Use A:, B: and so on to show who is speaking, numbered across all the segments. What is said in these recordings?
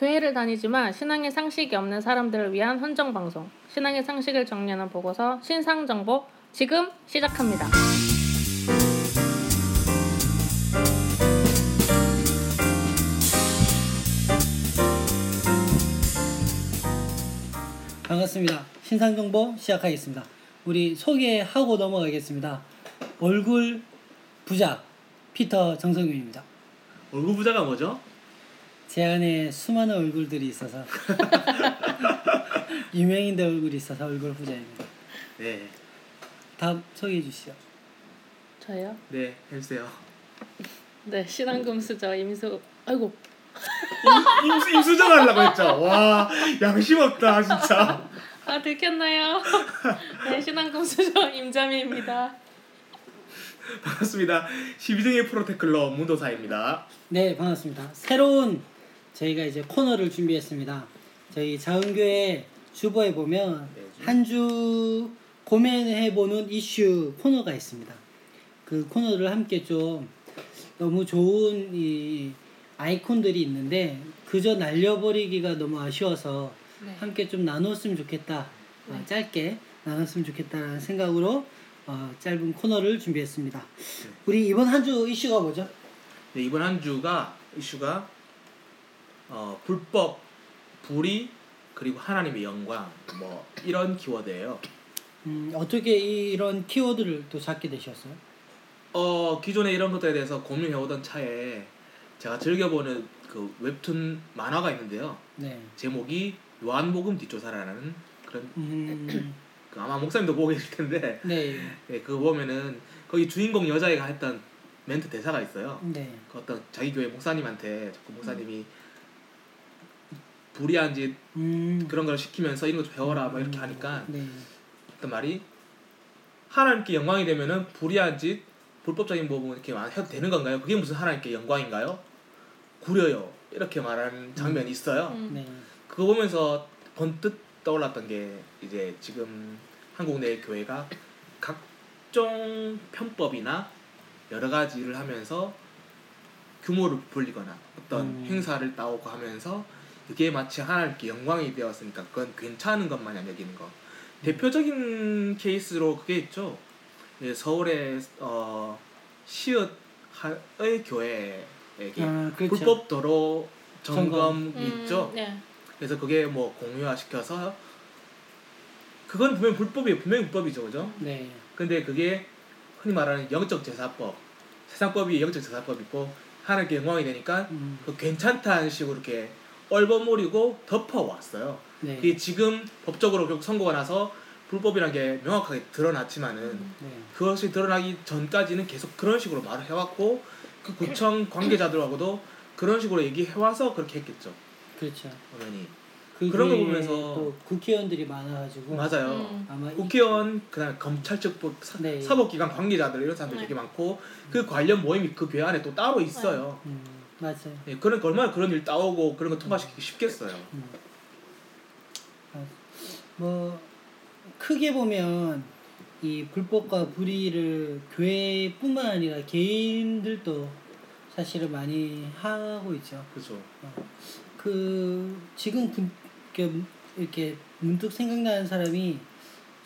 A: 교회를 다니지만 신앙의 상식이 없는 사람들을 위한 헌정 방송. 신앙의 상식을 정리하는 보고서 신상 정보 지금 시작합니다.
B: 반갑습니다. 신상 정보 시작하겠습니다. 우리 소개하고 넘어가겠습니다. 얼굴 부자 피터 정성윤입니다.
C: 얼굴 부자가 뭐죠?
B: 제 안에 수많은 얼굴들이 있어서 유명인들 얼굴이 있어서 얼굴 부자입니다.
C: 네,
B: 다음 소개해 주시죠.
A: 저요?
C: 네 해주세요.
A: 네, 신앙금수저 임수. 아이고,
C: 임수 임수정 하려고 했죠. 와 양심 없다 진짜.
A: 아 들켰나요? 네, 신앙금수저 임자미입니다.
C: 반갑습니다. 12등의 프로테클러 문도사입니다.
B: 네 반갑습니다. 새로운 저희가 이제 코너를 준비했습니다. 저희 자은교회 주보에 보면
C: 네, 주-
B: 한주 고민해 보는 이슈 코너가 있습니다. 그 코너를 함께 좀 너무 좋은 이 아이콘들이 있는데 그저 날려버리기가 너무 아쉬워서
A: 네.
B: 함께 좀 나눴으면 좋겠다. 어,
A: 네.
B: 짧게 나눴으면 좋겠다라는 생각으로 어, 짧은 코너를 준비했습니다. 우리 이번 한 주 이슈가 뭐죠?
C: 네, 이번 한 주가 이슈가 어, 불법 불의 그리고 하나님의 영광 뭐 이런 키워드예요.
B: 음, 어떻게 이- 이런 키워드를 또 잡게 되셨어요?
C: 어 기존에 이런 것들에 대해서 고민해 오던 차에 제가 즐겨보는 그 웹툰 만화가 있는데요.
B: 네.
C: 제목이 요한복음 뒷조사라는 그런
B: 음,
C: 그 아마 목사님도 보고 계실 텐데
B: 네.
C: 네, 그거 보면은 거기 주인공 여자애가 했던 멘트 대사가 있어요.
B: 네.
C: 그 어떤 자기 교회 목사님한테 자꾸 목사님이 불의한 짓
B: 음,
C: 그런 걸 시키면서 이런 거좀 배워라 막 이렇게 하니까
B: 네.
C: 어떤 말이 하나님께 영광이 되면은 불의한 짓 불법적인 부분 이렇게 해도 되는 건가요? 그게 무슨 하나님께 영광인가요? 구려요 이렇게 말하는 장면이 있어요.
A: 음.
B: 네.
C: 그거 보면서 번뜩 떠올랐던 게 이제 지금 한국 내 교회가 각종 편법이나 여러 가지를 하면서 규모를 불리거나 어떤
B: 음.
C: 행사를 따오고 하면서 그게 마치 하나님께 영광이 되었으니까 그건 괜찮은 것만 안 여기는 거. 대표적인 케이스로 그게 있죠. 예, 서울의 어, 시읒의 교회에게
B: 아, 그렇죠.
C: 불법 도로 점검이
A: 음,
C: 있죠.
A: 네.
C: 그래서 그게 뭐 공유화 시켜서 그건 분명 불법이에요. 분명히 불법이죠, 그죠?
B: 네.
C: 근데 그게 흔히 말하는 영적 제사법, 세상법이 영적 제사법 있고 하나님께 영광이 되니까
B: 음,
C: 그 괜찮다는 식으로 이렇게 얼버무리고 덮어왔어요.
B: 네.
C: 그게 지금 법적으로 결국 선고가 나서 불법이라는 게 명확하게 드러났지만은
B: 네.
C: 그것이 드러나기 전까지는 계속 그런 식으로 말을 해왔고 그 구청 관계자들하고도 그런 식으로 얘기해와서 그렇게 했겠죠.
B: 그렇죠.
C: 어머니.
B: 그게
C: 그런 거 보면서-
B: 또 국회의원들이 많아가지고
C: 맞아요.
A: 음.
B: 아마 이-
C: 국회의원 그다음에 검찰 측 사,
B: 네.
C: 사법기관 관계자들 이런 사람들
A: 네.
C: 되게 많고 그 관련 모임이 그 교회 안에 또 따로 있어요.
B: 음, 맞아요.
C: 예, 그런 얼마나 그런 일 따오고 그런 거 통과시키기 쉽겠어요.
B: 음. 아, 뭐 크게 보면 이 불법과 불의를 교회뿐만 아니라 개인들도 사실은 많이 하고 있죠.
C: 그렇죠.
B: 그 지금 분, 이렇게, 이렇게 문득 생각나는 사람이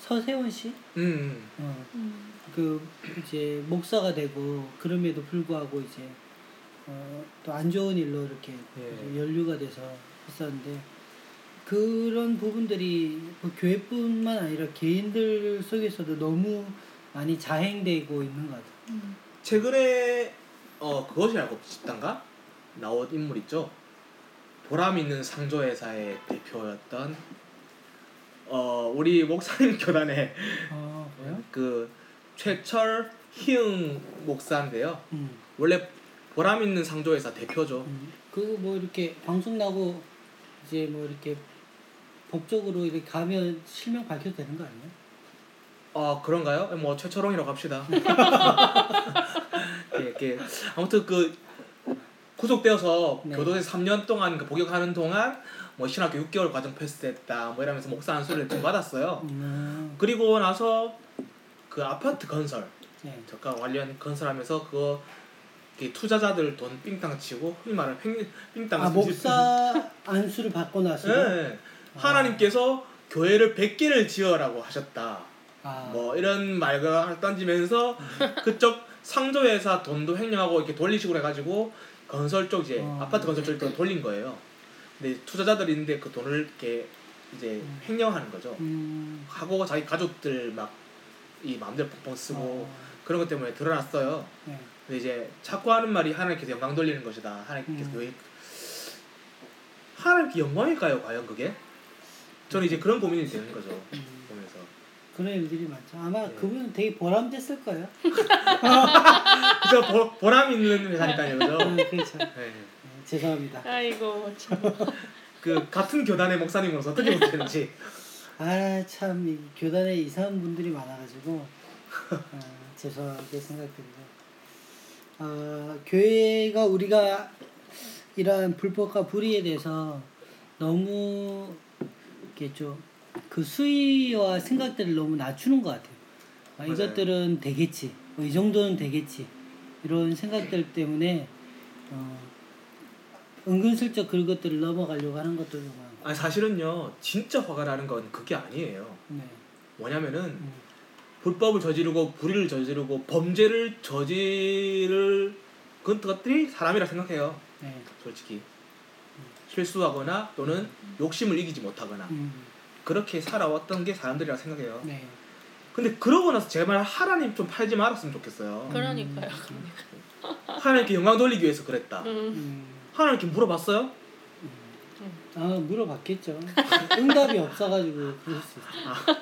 B: 서세원 씨,
C: 음,
B: 어,
A: 음.
B: 그 이제 목사가 되고 그럼에도 불구하고 이제 어, 또 안 좋은 일로 이렇게
C: 예.
B: 연루가 돼서 있었는데 그런 부분들이 뭐 교회뿐만 아니라 개인들 속에서도 너무 많이 자행되고 있는 것 같아요.
A: 음.
C: 최근에 어 그것이 알고 싶단가 나온 인물 있죠. 보람 있는 상조 회사의 대표였던 어 우리 목사님 교단의
B: 아?
C: 그 최철 희응 목사인데요.
B: 음.
C: 원래 보람 있는 상조회사 대표죠.
B: 음. 그뭐 이렇게 방송 나고 이제 뭐 이렇게 법적으로 이렇게 가면 실명 밝혀도 되는 거 아니에요?
C: 아 그런가요? 뭐 최철홍이라고 합시다. 예, 이렇게 아무튼 그 구속되어서
B: 네.
C: 교도소 3년 동안 그 복역하는 동안 뭐 신학교 6개월 과정 패스했다 뭐 이러면서 목사 안수를 좀 받았어요.
B: 음.
C: 그리고 나서 그 아파트 건설
B: 네.
C: 잠깐 관련 건설하면서 그거 이렇게 투자자들 돈 삥땅 치고 흔히 말하는 팽, 삥땅
B: 아 목사 안수를 받고 나서
C: 예. 하나님께서 교회를 100개를 지어라고 하셨다.
B: 아,
C: 뭐 이런 말을 던지면서 그쪽 상조회사 돈도 횡령하고 이렇게 돌리식으로 해가지고 건설 쪽 이제
B: 어.
C: 아파트 건설 쪽에 돌린 거예요. 근데 투자자들이 있는데 그 돈을 이렇게 이제 횡령하는 거죠.
B: 음,
C: 하고 자기 가족들 막 이 마음대로 펑펑 쓰고
B: 어,
C: 그런 것 때문에 드러났어요.
B: 네.
C: 근데 이제 자꾸 하는 말이 하나님께서 영광 돌리는 것이다. 하나님께서
B: 음.
C: 왜 하나님께 영광일까요? 과연 그게? 저는 이제 그런 고민이 되는 거죠.
B: 음,
C: 보면서.
B: 그런 일들이 많죠. 아마
C: 네.
B: 그분은 되게 보람됐을 거예요.
C: 그저 보, 보람 있는 회사니까요, 그죠?
B: 음, 그렇죠.
C: 네.
B: 네, 죄송합니다.
A: 아이고 참.
C: 그 같은 교단의 목사님으로서 어떻게 보시는지.
B: 아참이 교단에 이상한 분들이 많아가지고 아, 죄송하게 생각됩니다. 아, 교회가 우리가 이러한 불법과 불의에 대해서 너무 이렇게 좀 그 수위와 생각들을 너무 낮추는 것 같아요. 아. 이것들은 되겠지, 뭐 이 정도는 되겠지 이런 생각들 때문에 어, 은근슬쩍 그것들을 넘어가려고 하는 것들도 많고.
C: 아니 사실은요, 진짜 화가 나는 건 그게 아니에요.
B: 네.
C: 뭐냐면은
B: 음.
C: 불법을 저지르고 불의를 저지르고 범죄를 저지를 그건 것들이 사람이라 생각해요.
B: 네.
C: 솔직히 실수하거나 또는 욕심을 이기지 못하거나
B: 음,
C: 그렇게 살아왔던 게 사람들이라 생각해요.
B: 네.
C: 근데 그러고 나서 제발 하나님 좀 팔지 말았으면 좋겠어요.
A: 그러니까요.
C: 하나님께 영광 돌리기 위해서 그랬다.
A: 음.
B: 음,
C: 하나님께 물어봤어요?
B: 아 물어봤겠죠. 응답이 없어가지고 그럴 수 있어요.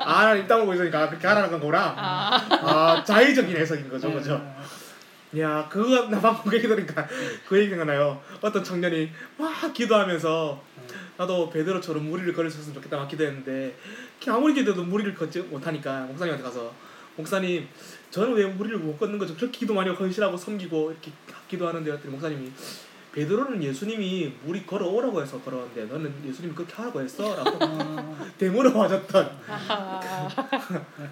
C: 아, 하나님 땅 보고 있으니까 그렇게 하라는 거구나.
A: 아.
C: 아, 자의적인 해석인 거죠,
B: 네,
C: 그죠?
B: 네,
C: 야, 그거 나 방금 그 얘기 들으니까 그 얘기 생각나요. 어떤 청년이 막 기도하면서
B: 네.
C: 나도 베드로처럼 무리를 걸을 수 있으면 좋겠다 막 기도했는데 걔 아무리 기도해도 무리를 걷지 못하니까 목사님한테 가서 목사님 저는 왜 무리를 못 걷는 거죠? 그렇게 기도 많이 하고 헌신하고 섬기고 이렇게 기도하는데 그랬더니 목사님이 베드로는 예수님이 무리 걸어오라고 해서 걸었는데 너는 예수님이 그렇게 하라고 했어? 라고
B: 어,
C: 대문을 맞았던.
A: 아,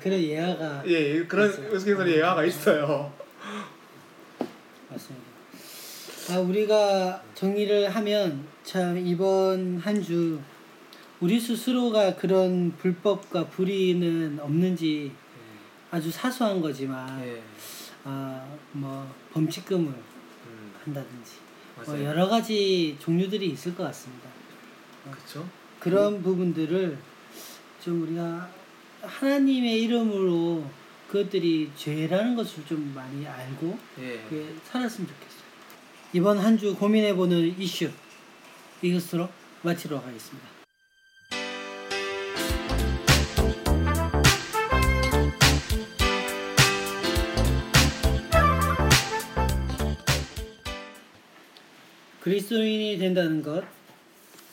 B: 그런 예화가
C: 예 그런
B: 있어요.
C: 우스갯소리 예화가 있어요.
B: 맞습니다. 아 우리가 정리를 하면 참 이번 한 주 우리 스스로가 그런 불법과 불의는 없는지 아주 사소한 거지만
C: 예,
B: 아뭐 범칙금을
C: 음,
B: 한다든지 뭐
C: 맞아요.
B: 여러 가지 종류들이 있을 것 같습니다.
C: 그렇죠.
B: 그런 부분들을 좀 우리가 하나님의 이름으로 그것들이 죄라는 것을 좀 많이 알고
C: 예.
B: 살았으면 좋겠어요. 이번 한 주 고민해보는 이슈 이것으로 마치도록 하겠습니다. 그리스도인이 된다는 것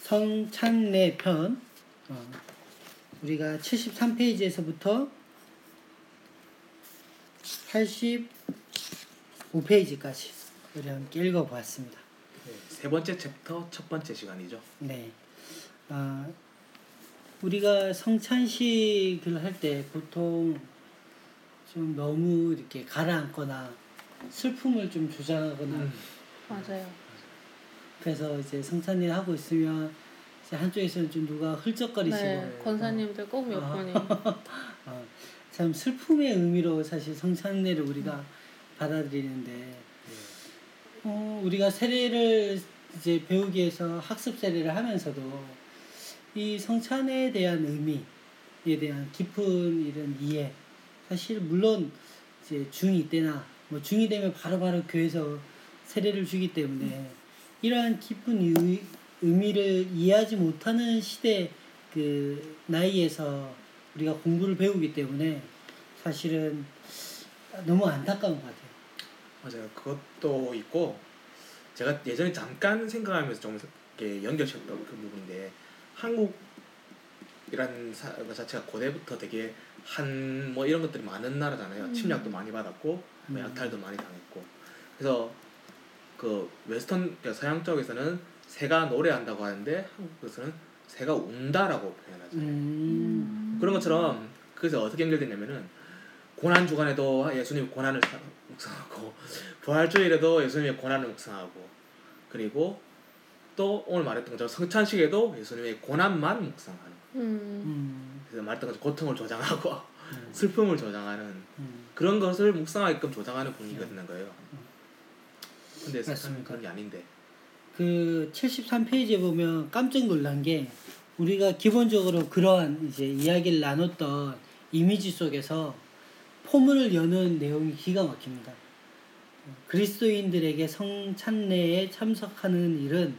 B: 성찬례 편 어, 우리가 73페이지에서부터 85페이지까지 우리 함께 읽어보았습니다.
C: 네, 세 번째 챕터 첫 번째 시간이죠.
B: 네. 아, 우리가 성찬식을 할 때 보통 좀 너무 이렇게 가라앉거나 슬픔을 좀 조장하거나
C: 음.
A: 맞아요.
B: 그래서 이제 성찬일 하고 있으면 이제 한쪽에서는 좀 누가 흘쩍거리시고
A: 네, 권사님들 꼭몇
B: 아.
A: 분이
B: 어, 참 슬픔의 의미로 사실 성찬례를 우리가 받아들이는데
C: 예.
B: 어, 우리가 세례를 이제 배우기 위해서 학습 세례를 하면서도 이 성찬에 대한 의미에 대한 깊은 이런 이해 사실 물론 이제 중2 때나 뭐 중2 되면 바로바로 교회에서 세례를 주기 때문에 이러한 깊은 의, 의미를 이해하지 못하는 시대 그 나이에서 우리가 공부를 배우기 때문에 사실은 너무 안타까운 것 같아요.
C: 맞아요. 그것도 있고 제가 예전에 잠깐 생각하면서 좀 연결시켰던 그 부분인데 한국이라는 사, 것 자체가 고대부터 되게 한 뭐 이런 것들이 많은 나라잖아요.
A: 음.
C: 침략도 많이 받았고 뭐
B: 음.
C: 약탈도 많이 당했고 그래서 그 웨스턴 그러니까 서양 쪽에서는 새가 노래한다고 하는데 한국에서는 새가 운다라고 표현하잖아요.
B: 음.
C: 그런 것처럼 그래서 어떻게 연결되냐면은 고난 주간에도 예수님이 고난을 사- 묵상하고 부활주일에도 예수님의 고난을 묵상하고 그리고 또 오늘 말했던 것처럼 성찬식에도 예수님의 고난만 묵상하는
A: 음.
B: 음,
C: 그래서 말했던 것처럼 고통을 조장하고
B: 음,
C: 슬픔을 조장하는
B: 음.
C: 그런 것을 묵상하게끔 조장하는 분위기가 되는 거예요. 근데 세상은
B: 맞습니다.
C: 그런 게 아닌데.
B: 그 73페이지에 보면 깜짝 놀란 게 우리가 기본적으로 그러한 이제 이야기를 나눴던 이미지 속에서 포문을 여는 내용이 기가 막힙니다. 그리스도인들에게 성찬례에 참석하는 일은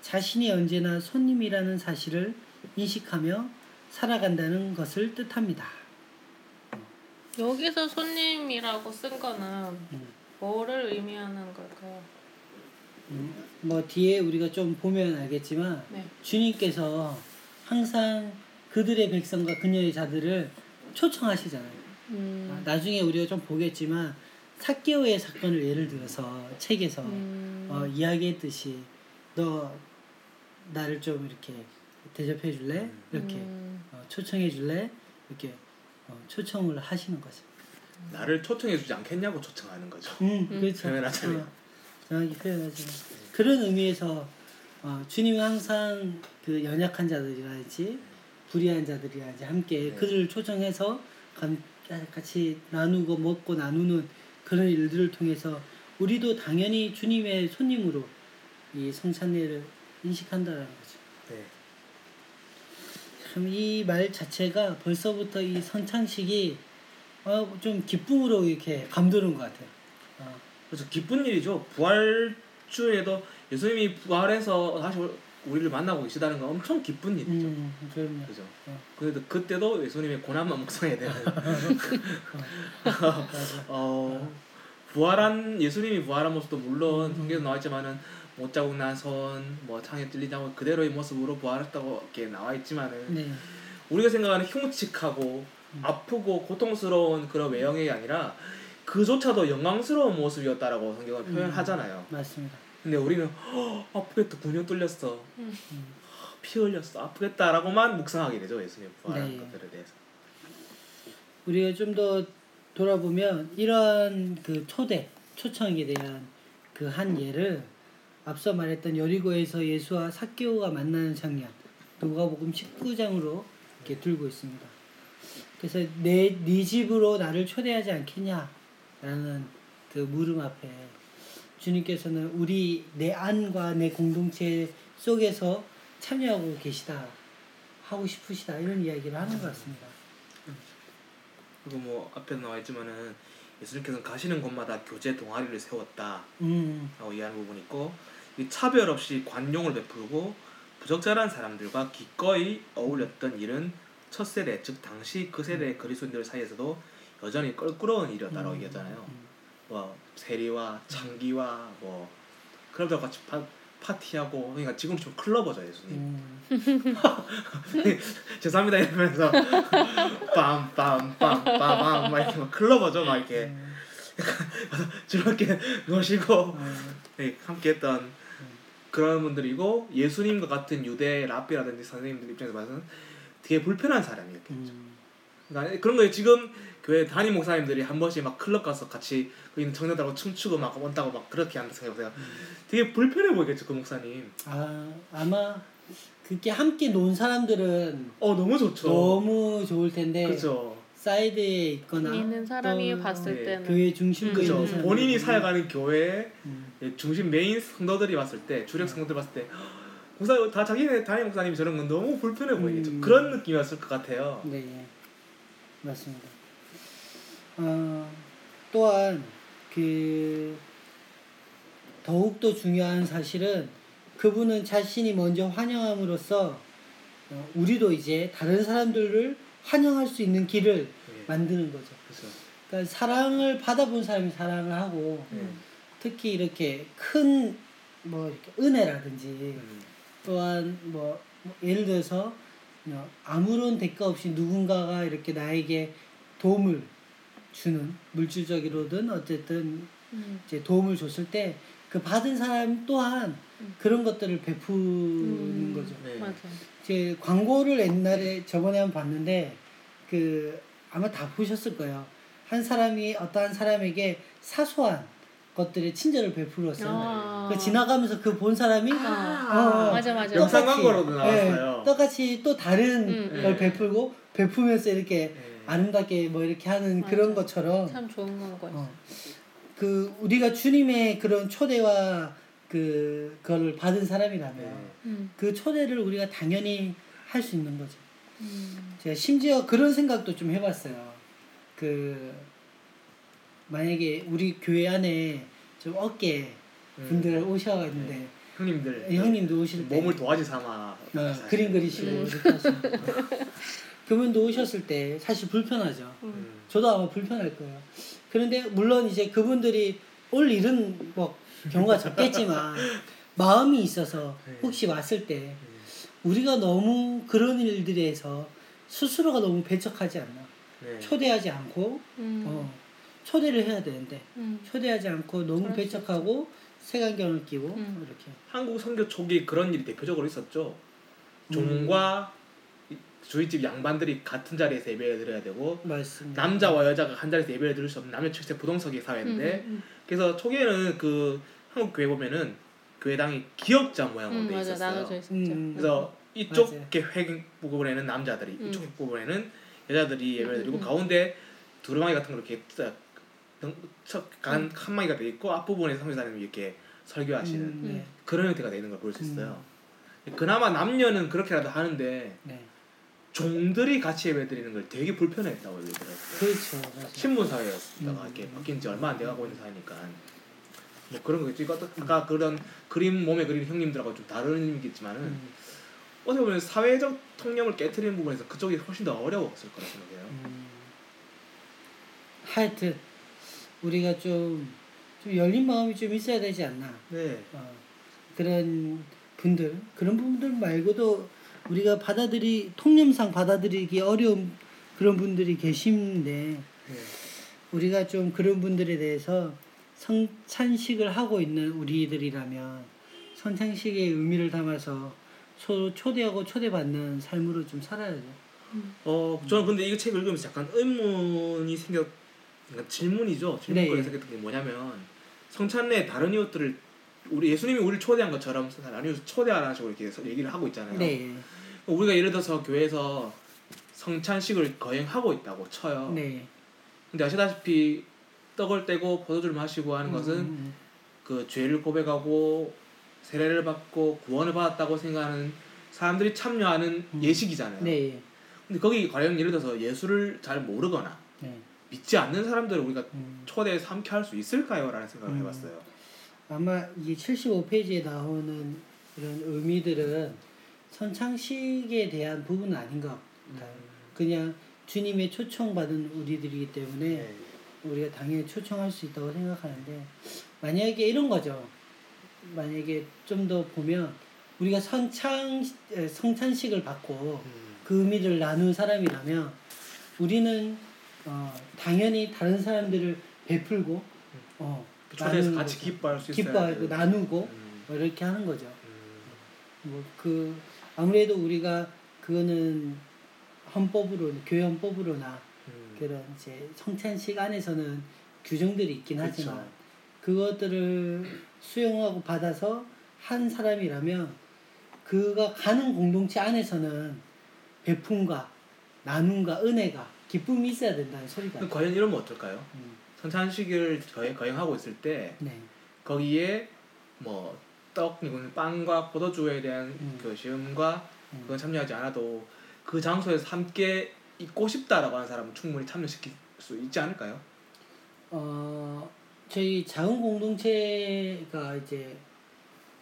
B: 자신이 언제나 손님이라는 사실을 인식하며 살아간다는 것을 뜻합니다.
A: 여기서 손님이라고 쓴 거는
B: 음.
A: 뭐를 의미하는 걸까요?
B: 음, 뭐 뒤에 우리가 좀 보면 알겠지만
A: 네.
B: 주님께서 항상 그들의 백성과 그녀의 자들을 초청하시잖아요.
A: 음.
B: 아, 나중에 우리가 좀 보겠지만 사개오의 사건을 예를 들어서 책에서
A: 음.
B: 어, 이야기했듯이 너 나를 좀 이렇게 대접해 줄래? 이렇게
A: 음.
B: 어, 초청해 줄래? 이렇게 어, 초청을 하시는 거죠.
C: 나를 초청해주지 않겠냐고 초청하는 거죠.
B: 음, 그렇죠.
C: 표현하자면.
B: 어, 정확히 표현하죠. 그런 의미에서 어, 주님은 항상 그 연약한 자들이라든지 불의한 자들이라든지 함께
C: 네.
B: 그들을 초청해서 감- 같이 나누고 먹고 나누는 그런 일들을 통해서 우리도 당연히 주님의 손님으로 이 성찬례를 인식한다는 거죠.
C: 네.
B: 참이 말 자체가 벌써부터 이 선찬식이 어, 좀 기쁨으로 이렇게 감도는 것 같아요. 어,
C: 그래서 기쁜 일이죠. 부활주에도 예수님이 부활해서 다시 우리를 만나고 계시다는 건 엄청 기쁜 일이죠.
B: 음, 그럼요.
C: 그죠.
B: 어.
C: 그래도 그때도 예수님의 고난만 묵상해야 되는.
B: 맞아.
C: 어, 부활한 예수님이 부활한 모습도 물론 성경에 나와 있지만은 못 자국 나선 뭐 창에 뚫리자고 그대로의 모습으로 부활했다고 이렇게 나와 있지만은
B: 네.
C: 우리가 생각하는 흉측하고 아프고 고통스러운 그런 외형이 아니라 그조차도 영광스러운 모습이었다라고 성경은 표현하잖아요.
B: 맞습니다.
C: 근데 우리는 "허, 아프겠다 9년 뚫렸어
A: 음.
C: 피 흘렸어 아프겠다라고만 묵상하게 되죠 예수님 부활한
B: 네.
C: 것들에 대해서
B: 우리가 좀 더 돌아보면 이러한 그 초대, 초청에 대한 그 한 예를 앞서 말했던 여리고에서 예수와 사개오가 만나는 장면 누가복음 19장으로 이렇게 들고 있습니다. 그래서 내 네 집으로 나를 초대하지 않겠냐라는 그 물음 앞에 주님께서는 우리 내 안과 내 공동체 속에서 참여하고 계시다 하고 싶으시다 이런 이야기를 하는 것 같습니다.
C: 그리고 뭐 앞에 나와 있지만은 예수님께서는 가시는 곳마다 교제 동아리를 세웠다
B: 음.
C: 라고 이해하는 부분이 있고 이 차별 없이 관용을 베풀고 부적절한 사람들과 기꺼이 어울렸던 일은 첫 세대 즉 당시 그 세대 그리스도인들 사이에서도 여전히 껄끄러운 일이었다라고
B: 음.
C: 얘기하잖아요. 뭐 세리와 창기와 뭐 그러다 같이 파, 파티하고 그러니까 지금 좀 클러버죠 예수님.
B: 음.
C: 죄송합니다 이러면서 빰빰빰빰빰 막 이렇게 막 클러버죠 막 이렇게
B: 음.
C: 즐겁게 노시고
B: 음.
C: 네, 함께했던 그런 분들이고 예수님과 같은 유대 랍비라든지 선생님들 입장에서 봐서는 되게 불편한 사람이었겠죠.
B: 음.
C: 그러니까 그런 거예요. 지금 교회 담임 목사님들이 한 번씩 막 클럽 가서 같이 그 있는 청년들하고 춤추고 막 원다고 막 그렇게 한다 생각해보세요. 되게 불편해 보이겠죠 그 목사님.
B: 아 아마 그렇게 함께 논 사람들은
C: 어 너무 좋죠.
B: 너무 좋을 텐데
C: 그죠.
B: 사이드에 있거나
A: 있는 사람이
B: 또
A: 봤을
C: 네,
A: 때는
B: 교회 중심부에
C: 그죠.
B: 있는 사람
C: 본인이 살아가는 교회
B: 음.
C: 중심 메인 성도들이 봤을 때 주력 성도들 봤을 때 목사 다 자기네 담임 목사님이 저런 건 너무 불편해 보이겠죠.
B: 음.
C: 그런 느낌이었을 것 같아요.
B: 네 맞습니다. 어, 또한 그 더욱더 중요한 사실은 그분은 자신이 먼저 환영함으로써 어, 우리도 이제 다른 사람들을 환영할 수 있는 길을
C: 네.
B: 만드는 거죠.
C: 그죠.
B: 그러니까 사랑을 받아본 사람이 사랑을 하고
C: 네.
B: 특히 이렇게 큰뭐 이렇게 은혜라든지
C: 음.
B: 또한 뭐, 뭐 예를 들어서 뭐 아무런 대가 없이 누군가가 이렇게 나에게 도움을 주는 물질적으로든 어쨌든
A: 음.
B: 이제 도움을 줬을 때 그 받은 사람 또한
A: 음.
B: 그런 것들을 베푸는
A: 음.
B: 거죠.
C: 네.
A: 맞아.
B: 제 광고를 옛날에 저번에 한 번 봤는데 그 아마 다 보셨을 거예요. 한 사람이 어떠한 사람에게 사소한 것들에 친절을 베풀었어요.
A: 아.
B: 그 지나가면서 그 본 사람이
A: 아,
B: 어,
A: 맞아 맞아.
C: 영상
B: 똑같이,
C: 광고로도 나왔어요.
B: 예, 똑같이 또 다른
A: 음,
B: 걸
C: 음.
B: 베풀고 베풀면서 이렇게
C: 네.
B: 아름답게 뭐 이렇게 하는
A: 맞아.
B: 그런 것처럼
A: 참 좋은 광고였어.
B: 어, 그 우리가 주님의 그런 초대와 그 그걸 받은 사람이라면
C: 네.
A: 음.
B: 그 초대를 우리가 당연히 할 수 있는 거죠.
A: 음.
B: 제가 심지어 그런 생각도 좀 해봤어요. 그 만약에 우리 교회 안에 좀 어깨 분들 오셔가는데
C: 네. 형님들
B: 형님도 오실 때
C: 몸을 도와지 삼아
B: 어, 그림 그리시고
A: 음.
B: 하시고 그분도 오셨을 때 사실 불편하죠.
C: 음.
B: 저도 아마 불편할 거예요. 그런데 물론 이제 그분들이 올 일은 뭐 경우가 적겠지만 마음이 있어서
C: 네.
B: 혹시 왔을 때
C: 음.
B: 우리가 너무 그런 일들에서 스스로가 너무 배척하지 않나.
C: 네.
B: 초대하지 않고
A: 음.
B: 어, 초대를 해야 되는데
A: 음.
B: 초대하지 않고 너무 배척하고 색안경을 끼고
A: 음.
B: 이렇게
C: 한국 선교 초기 그런 일이 대표적으로 있었죠.
B: 음.
C: 종과 이- 주윗집 양반들이 같은 자리에서 예배를 드려야 되고
B: 맞습니다.
C: 남자와 여자가 한 자리에서 예배를 드릴 수 없는 남녀 칠세 부동석의 사회인데
A: 음,
C: 그래서 초기에는 그 한국 교회 보면은 교회당이 기역자
A: 음,
C: 모양으로
A: 음,
C: 돼
A: 맞아
C: 있었어요.
A: 있었죠.
B: 음.
C: 그래서 이쪽
B: 맞아요.
C: 회 부분에는 남자들이
A: 음.
C: 이쪽 부분에는 여자들이 예배를
A: 음,
C: 드리고
A: 음, 음.
C: 가운데 두루마기 같은 거 이렇게 간
A: 음.
C: 칸마기가 돼 있고 앞부분에 성교사님이 이렇게 설교하시는
B: 음, 네.
C: 그런 형태가 되는 걸 볼 수 있어요. 그나마 남녀는 그렇게라도 하는데
B: 네.
C: 종들이 같이 예배 드리는 걸 되게 불편했다고 얘기 들었어요.
B: 그렇죠.
C: 신문 사회였다가
B: 음.
C: 이렇게 바뀐 지 얼마 안 돼가고 있는 사회니까 뭐 그런 거겠지. 이거 아까 그런 그림 몸에 그린 형님들하고 좀 다른 의미겠지만은
B: 음,
C: 어떻게 보면 사회적 통념을 깨트리는 부분에서 그쪽이 훨씬 더 어려웠을 거라 생각해요.
B: 음. 하여튼 우리가 좀, 좀 열린 마음이 좀 있어야 되지 않나.
C: 네.
B: 어, 그런 분들 그런 분들 말고도 우리가 받아들이 통념상 받아들이기 어려운 그런 분들이 계신데
C: 네.
B: 우리가 좀 그런 분들에 대해서 성찬식을 하고 있는 우리들이라면 성찬식의 의미를 담아서 서로 초대하고 초대받는 삶으로 좀 살아야죠.
C: 어 저는 근데 이거 책 읽으면서 약간 의문이 생겼 그러니까 질문이죠. 질문거리
B: 네.
C: 생겼던 게 뭐냐면 성찬내 다른 이웃들을 우리 예수님이 우리를 초대한 것처럼 다른 이웃을 초대하라는 식으로 이렇게 얘기를 하고 있잖아요.
B: 네,
C: 우리가 예를 들어서 교회에서 성찬식을 거행하고 있다고 쳐요.
B: 네.
C: 근데 아시다시피 떡을 떼고 포도주를 마시고 하는 것은
B: 음,
C: 그 죄를 고백하고 세례를 받고 구원을 받았다고 생각하는 사람들이 참여하는
B: 음.
C: 예식이잖아요.
B: 네,
C: 근데 거기 과연 예를 들어서 예수를 잘 모르거나
B: 네.
C: 믿지 않는 사람들을 우리가
B: 음.
C: 초대해서 함께 할 수 있을까요? 라는 생각을
B: 음.
C: 해봤어요.
B: 아마 이게 75페이지에 나오는 이런 의미들은 선창식에 대한 부분은 아닌 것 같아요. 그냥 주님의 초청받은 우리들이기 때문에
C: 네.
B: 우리가 당연히 초청할 수 있다고 생각하는데 만약에 이런 거죠. 만약에 좀 더 보면 우리가 선창 에, 성찬식을 받고
C: 음.
B: 그 의미를 나눈 사람이라면 우리는 어, 당연히 다른 사람들을 베풀고 어,
C: 그 초대해서 같이
B: 거죠.
C: 기뻐할 수
B: 기뻐하고. 나누고
C: 음.
B: 뭐 이렇게 하는 거죠.
C: 음.
B: 뭐그 아무래도 우리가 그거는 헌법으로 교회 헌법으로나
C: 음.
B: 그런 이제 성찬식 안에서는 규정들이 있긴
C: 그쵸.
B: 하지만 그것들을 수용하고 받아서 한 사람이라면 그가 가는 공동체 안에서는 베품과 나눔과 은혜가 기쁨이 있어야 된다는 소리가
C: 과연 이러면 어떨까요?
B: 음,
C: 성찬식을 거행, 거행 하고 있을 때
B: 네.
C: 거기에 뭐 떡, 이거는 빵과 포도주에 대한
B: 음.
C: 그 시음과
B: 음.
C: 그건 참여하지 않아도 그 장소에서 함께 있고 싶다라고 하는 사람은 충분히 참여시킬 수 있지 않을까요?
B: 어, 저희 작은 공동체가 이제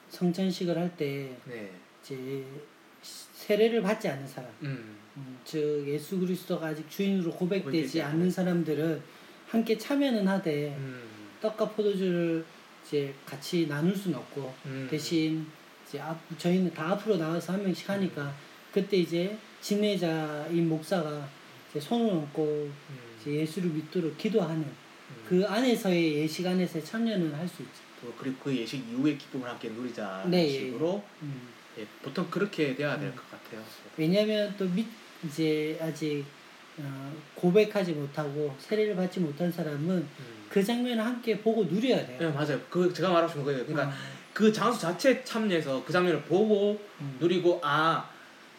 B: 성찬식을 할때
C: 네.
B: 이제 세례를 받지 않는 사람,
C: 음.
B: 음, 즉 예수 그리스도가 아직 주인으로 고백되지 않는 사람들은 함께 참여는 하되
C: 음.
B: 떡과 포도주를 이제 같이 나눌 수는 없고
C: 음.
B: 대신 이제 앞, 저희는 다 앞으로 나와서 한 명씩 하니까 그때 이제 진례자인 목사가 이제 손을 얹고
C: 음.
B: 이제 예수를 믿도록 기도하는
C: 음.
B: 그 안에서의 예식 안에서의 참여는 할 수 있죠.
C: 또 그리고 그 예식 이후의 기쁨을 함께 누리자는
B: 네, 예.
C: 식으로
B: 음.
C: 예, 보통 그렇게 돼야 될
B: 음.
C: 것 같아요.
B: 왜냐하면 또 밑, 이제 아직 어, 고백하지 못하고 세례를 받지 못한 사람은
C: 음.
B: 그 장면을 함께 보고 누려야 돼요.
C: 네 맞아요. 그 제가 말하고 싶은 거예요. 그러니까
B: 어,
C: 그 장소 자체에 참여해서 그 장면을 보고
B: 음.
C: 누리고 아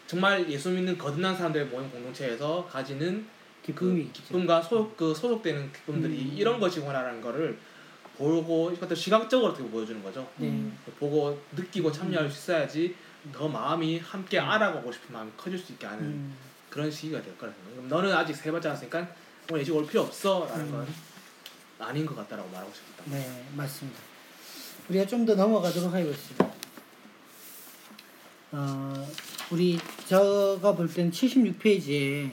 C: 정말 예수 믿는 거듭난 사람들의 모임 공동체에서 가지는
B: 기쁨이
C: 그. 기쁨과 소속 그 소속되는 기쁨들이
B: 음.
C: 이런 것이구나라는 거를 보고 이것도 시각적으로 어떻게 보여주는 거죠.
B: 네.
A: 음.
C: 보고 느끼고 참여할 수 있어야지 더 마음이 함께
B: 음.
C: 알아가고 싶은 마음이 커질 수 있게 하는
B: 음.
C: 그런 시기가 될 거라는 거예요. 그럼 너는 아직 세 번째 왔으니까 오늘 일찍 올 필요 없어라는
B: 음.
C: 건 아닌 것 같다라고 말하고 싶다.
B: 네, 맞습니다. 우리가 좀 더 넘어가도록 하겠습니다. 어, 우리 제가 볼 때는 76페이지에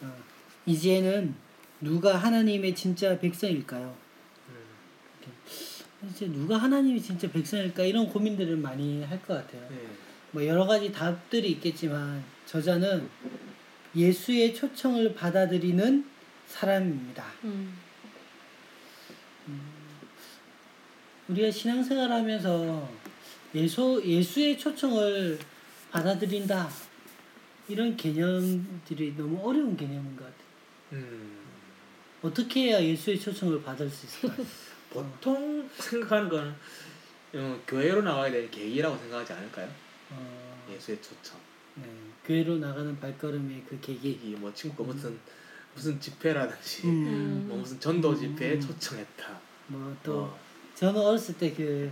B: 어, 이제는 누가 하나님의 진짜 백성일까요?
C: 음.
B: 이제 누가 하나님이 진짜 백성일까 이런 고민들을 많이 할 것 같아요.
C: 네.
B: 뭐 여러 가지 답들이 있겠지만 저자는 예수의 초청을 받아들이는 사람입니다.
A: 음.
B: 우리가 신앙생활 하면서 예수 예수의 초청을 받아들인다 이런 개념들이 너무 어려운 개념인 것 같아요.
C: 음.
B: 어떻게 해야 예수의 초청을 받을 수 있을까요?
C: 보통 생각하는 건 어, 교회로 나와야 되는 계기라고 생각하지 않을까요?
B: 어,
C: 예수의 초청.
B: 네, 교회로 나가는 발걸음의 그 계기.
C: 계기 뭐 친구가 무슨 무슨 집회라든지
B: 음,
C: 뭐 무슨 전도
B: 음.
C: 집회에 초청했다.
B: 뭐또
C: 어,
B: 저는 어렸을 때 그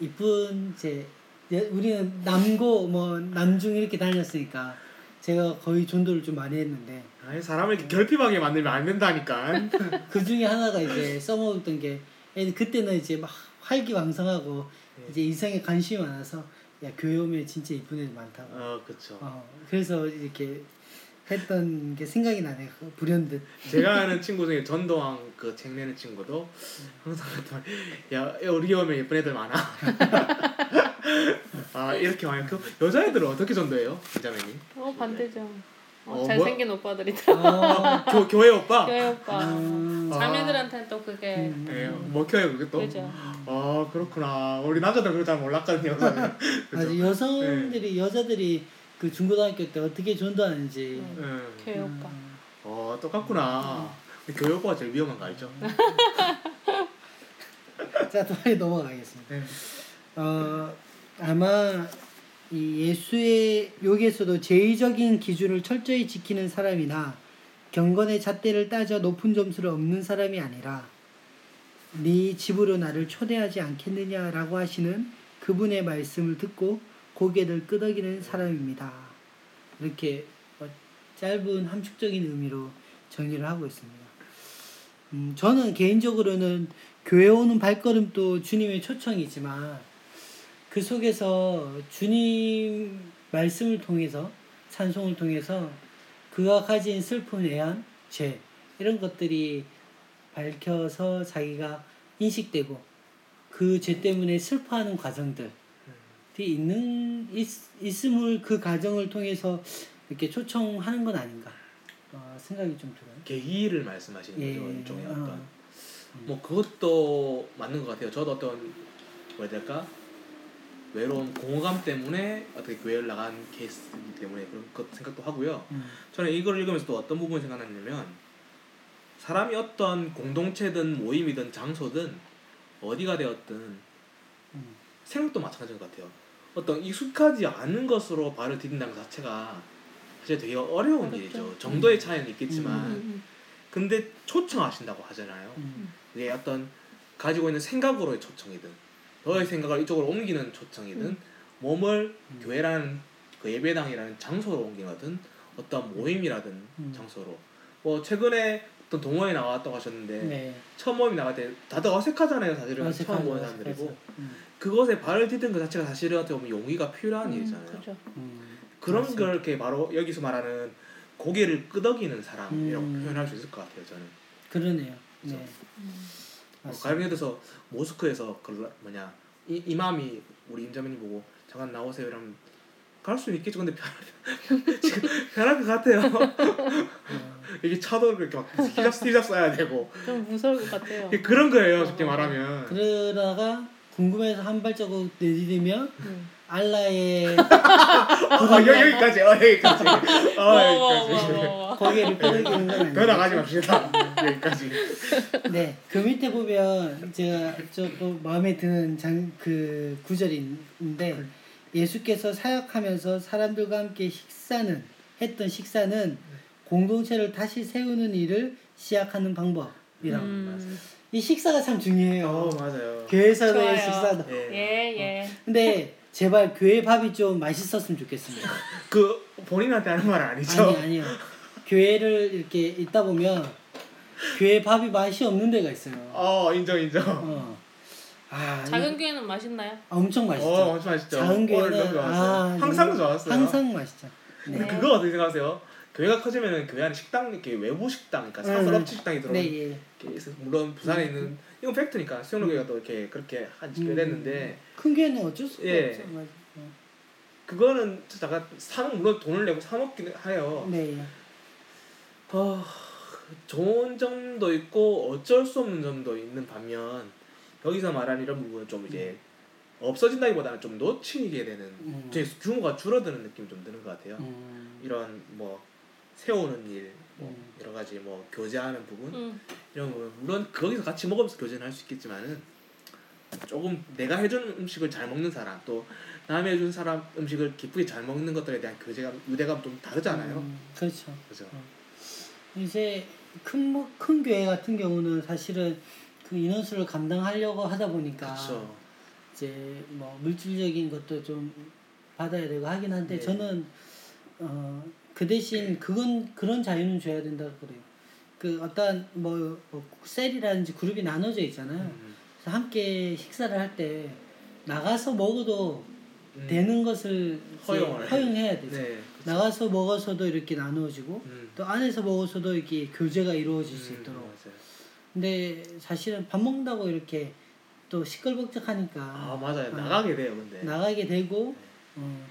B: 이쁜 제 예, 우리는 남고 뭐 남중 이렇게 다녔으니까 제가 거의 전도를 좀 많이 했는데
C: 아니 사람을 이렇게 결핍하게 만들면 안 된다니까.
B: 그 중에 하나가 이제 써먹었던 게 그때는 이제 막 활기왕성하고
C: 네.
B: 이제 이성에 관심이 많아서 야 교회 오면 진짜 이쁜 애들 많다고
C: 어 그렇죠.
B: 어, 그래서 이렇게 했던 게 생각이 나네요 그 불현듯
C: 제가 아는 친구 중에 전도왕 그책 내는 친구도 항상 그랬더니 야 야, 우리 오면 예쁜 애들 많아. 아 이렇게 많이 그 여자애들은 어떻게 전도해요, benjamin이?
A: 어 반대죠. 어,
C: 어,
A: 잘생긴 오빠들이다.
B: 어,
C: 교 교회 오빠.
A: 교회 오빠.
B: 음.
A: 자매들한테는 또 그게
B: 음.
C: 예, 먹혀요 그게 또.
A: 그죠.
C: 아 그렇구나. 우리 남자들 그걸 잘 몰랐거든요.
B: 아주? 여성들이 여자들이 그 중고등학교 때 어떻게 전도하는지
A: 음.
C: 예.
A: 교회 오빠.
C: 어 똑같구나. 교회 오빠가 제일 위험한 거 알죠?
B: 자 빨리 넘어가겠습니다.
C: 네.
B: 어, 아마 이 예수의 여기에서도 제의적인 기준을 철저히 지키는 사람이나 경건의 잣대를 따져 높은 점수를 얻는 사람이 아니라 네 집으로 나를 초대하지 않겠느냐라고 하시는 그분의 말씀을 듣고 고개를 끄덕이는 사람입니다. 이렇게 어, 짧은 함축적인 의미로 정의를 하고 있습니다. 음, 저는 개인적으로는 교회 오는 발걸음도 주님의 초청이지만 그 속에서 주님 말씀을 통해서 찬송을 통해서 그가 가진 슬픈 애환, 죄 이런 것들이 밝혀서 자기가 인식되고 그 죄 때문에 슬퍼하는 과정들이 있는 있, 있음을 그 과정을 통해서 이렇게 초청하는 건 아닌가 어, 생각이 좀 들어요.
C: 계기를 말씀하시는
B: 예,
C: 거죠 일종의
B: 어.
C: 어떤 뭐 그것도 맞는 것 같아요. 저도 어떤 될까 외로운 공허감 때문에 어떻게 교회를 나간 케이스이기 때문에 그런 것 생각도 하고요.
B: 음,
C: 저는 이걸 읽으면서 또 어떤 부분이 생각났냐면 사람이 어떤 공동체든 모임이든 장소든 어디가 되었든
B: 음,
C: 생각도 마찬가지인 것 같아요. 어떤 익숙하지 않은 것으로 발을 디딘다는 것 자체가 사실 되게 어려운
A: 어렵죠.
C: 일이죠. 정도의 차이는 있겠지만
A: 음.
C: 근데 초청하신다고 하잖아요.
B: 음,
C: 이게 어떤 가지고 있는 생각으로의 초청이든 너의 생각을 이쪽으로 옮기는 초청이든
A: 음.
C: 몸을
B: 음.
C: 교회라는 그 예배당이라는 장소로 옮기거든 어떤 모임이라든
B: 음.
C: 장소로 뭐 최근에 어떤 동호회 나왔다고 하셨는데
B: 네.
C: 처음 모임 나갈 때 다들 어색하잖아요 사실은
B: 어색하죠,
C: 처음
B: 어색하죠.
C: 사람들이고
B: 음,
C: 그것에 발을 디딘 것 자체가 사실은 어떻게 보면 용기가 필요한
A: 음,
C: 일이잖아요
A: 그죠.
B: 음,
C: 그런
B: 맞습니다.
C: 걸 이렇게 바로 여기서 말하는 고개를 끄덕이는 사람이라고
B: 음.
C: 표현할 수 있을 것 같아요 저는
B: 그러네요.
C: 그죠.
B: 네.
A: 음.
C: 예를 들어서 모스크에서 그 뭐냐 이, 이맘이 우리 임자매님 보고 잠깐 나오세요. 이러면 갈 수는 있겠죠 근데 편 지금 편할 것 같아요.
B: 어,
C: 이게 차도 이렇게 막 히잡 히잡 써야 되고.
A: 좀 무서울 것 같아요.
C: 이게 그런 거예요 쉽게 말하면.
B: 그러다가 궁금해서 한 발자국 내디디면
A: 음.
B: 알라의
C: 아, 여기, 여기까지. 어, 여기까지. 어, 여기까지.
B: 고개를 끄덕이는
C: 건더 나가지 맙시다. 여기까지.
B: 네, 그 밑에 보면 제가 저또 마음에 드는 장 그 구절이 있는데 예수께서 사역하면서 사람들과 함께 식사는 했던 식사는 공동체를 다시 세우는 일을 시작하는 방법이라고.
A: 음,
B: 이 식사가 참 중요해요.
C: 어, 맞아요.
B: 교회에서의
A: 좋아요.
B: 식사도.
C: 예.
A: 예 예.
B: 근데 제발 교회 밥이 좀 맛있었으면 좋겠습니다.
C: 그 본인한테 하는 말 아니죠?
B: 아니 아니요. 교회를 이렇게 있다 보면 교회 밥이 맛이 없는 데가 있어요.
C: 어, 인정, 인정.
B: 어. 아,
A: 작은 교회는 맛있나요?
B: 아, 엄청 맛있죠.
C: 어, 엄청 맛있죠.
B: 작은 교회는. 아,
C: 항상
B: 너무-
C: 좋았어요.
B: 항상 맛있죠. 네.
C: 근데 그거 어떻게 생각하세요? 교회가 커지면은 교회 안에 식당 이렇게 외부 식당, 그러니까 사설
B: 음.
C: 업체 식당이 들어오는
B: 네, 예.
C: 물론 부산에 있는 이건 팩트니까 수영로교가 또 이렇게 그렇게 한지 꽤 됐는데
B: 큰 교회는 어쩔 수가
C: 예.
B: 없죠. 맞아. 어.
C: 그거는 잠깐 사 물론 돈을 내고 사 먹긴 해요.
B: 네.
C: 어, 좋은 점도 있고 어쩔 수 없는 점도 있는 반면 여기서 말하는 이런 부분은 좀 이제 없어진다기보다는 좀 놓치게 되는
B: 음.
C: 제 규모가 줄어드는 느낌이 좀 드는 것 같아요.
B: 음.
C: 이런 뭐 세우는 일, 뭐
B: 음.
C: 여러 가지 뭐 교제하는 부분
A: 음.
C: 이런 부분 물론 거기서 같이 먹으면서 교제는 할 수 있겠지만은 조금 내가 해준 음식을 잘 먹는 사람 또 남이 해준 사람 음식을 기쁘게 잘 먹는 것들에 대한 교제감 유대감 좀 다르잖아요.
B: 음, 그렇죠.
C: 그죠?
B: 이제 큰, 뭐- 큰 교회 같은 경우는 사실은 그 인원수를 감당하려고 하다 보니까
C: 그렇죠.
B: 이제 뭐 물질적인 것도 좀 받아야 되고 하긴 한데
C: 네.
B: 저는 어 그 대신 그건 그런 자유는 줘야 된다고 그래요. 그 어떤 뭐, 뭐 셀이라든지 그룹이 나눠져 있잖아요.
C: 음,
B: 그래서 함께 식사를 할 때 나가서 먹어도
C: 음.
B: 되는 것을
C: 허용을
B: 허용해야 되죠.
C: 네.
B: 나가서 먹어서도 이렇게 나누어지고
C: 음.
B: 또 안에서 먹어서도 이렇게 교제가 이루어질 수
C: 음,
B: 있도록.
C: 맞아요.
B: 근데 사실은 밥 먹는다고 이렇게 또 시끌벅적하니까
C: 아 맞아요.
B: 어,
C: 나가게 돼요, 근데.
B: 나가게 되고 어,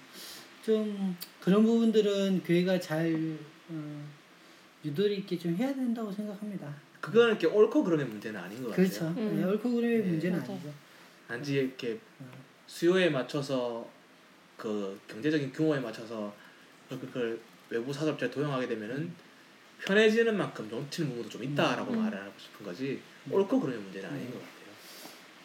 B: 좀 그런 부분들은 교회가 잘 어, 유도리 있게 좀 해야 된다고 생각합니다.
C: 그거는 이렇게 옳고 그름의 문제는 아닌 것 같아요.
B: 그렇죠.
A: 음.
B: 네, 옳고 그름의
C: 네.
B: 문제는
A: 맞아요.
B: 아니죠.
C: 단지 이렇게
B: 어.
C: 수요에 맞춰서 그 경제적인 규모에 맞춰서 그걸 외부 사업자에 도용하게 되면은 편해지는 만큼 놓치는 부분도 좀 있다라고
A: 음.
C: 말을 하고 싶은 거지 옳고 그름의 문제는 아닌
B: 음.
C: 것 같아요.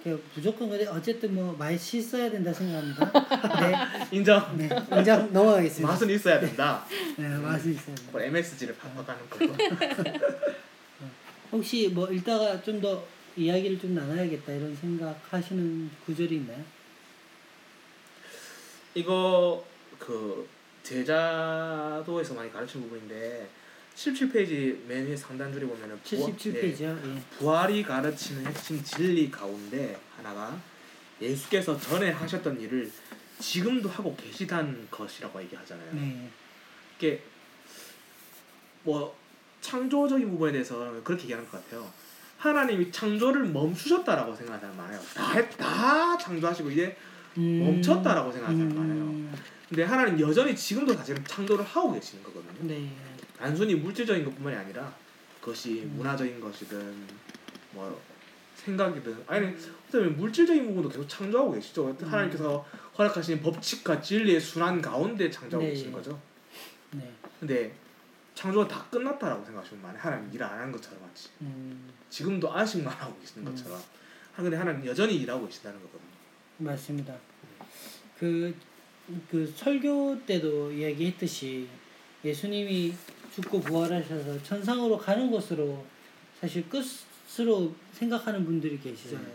B: 그 무조건 근데 어쨌든 뭐 맛이 있어야 된다 생각합니다.
C: 인정.
B: 네, 네, 인정 넘어가겠습니다.
C: 맛은 있어야 된다.
B: 네, 맛은 있어야 된다.
C: 뭐 MSG를 바꿔가는 거고.
B: 혹시 뭐 읽다가 좀 더 이야기를 좀 나눠야겠다 이런 생각하시는 구절이 있나요?
C: 이거 그 제자도에서 많이 가르친 부분인데 77페이지 맨 위에 상단 줄에 보면은 부활- 예,
B: 77페이지요. 예.
C: 부활이 가르치는 핵심 진리 가운데 하나가 예수께서 전에 하셨던 일을 지금도 하고 계시다는 것이라고 얘기하잖아요.
B: 네.
C: 이게 뭐 창조적인 부분에 대해서 그렇게 얘기하는 것 같아요. 하나님이 창조를 멈추셨다라고 생각하는 많아요. 다, 했- 다 창조하시고 이제
B: 음.
C: 멈췄다라고 생각하는.
B: 음.
C: 근데 하나님 여전히 지금도 사실은 창조를 하고 계시는 거거든요.
B: 네.
C: 단순히 물질적인 것뿐만이 아니라 그것이
B: 음.
C: 문화적인 것이든 뭐 생각이든 아니 어쩌면 물질적인 부분도 계속 창조하고 계시죠.
B: 음.
C: 하나님께서 허락하신 법칙과 진리의 순환 가운데 창조하고
B: 네.
C: 계신 거죠.
B: 네.
C: 근데 창조가 다 끝났다라고 생각하시면 많아요. 하나님 일안 하는 것처럼 마치
B: 음.
C: 지금도 아식만 하고 계시는
B: 음.
C: 것처럼. 아, 근데 하나님 여전히 일하고 계신다는 거거든요.
B: 맞습니다. 그, 그 설교 때도 이야기했듯이 예수님이 죽고 부활하셔서 천상으로 가는 것으로 사실 끝으로 생각하는 분들이 계시잖아요.
C: 네.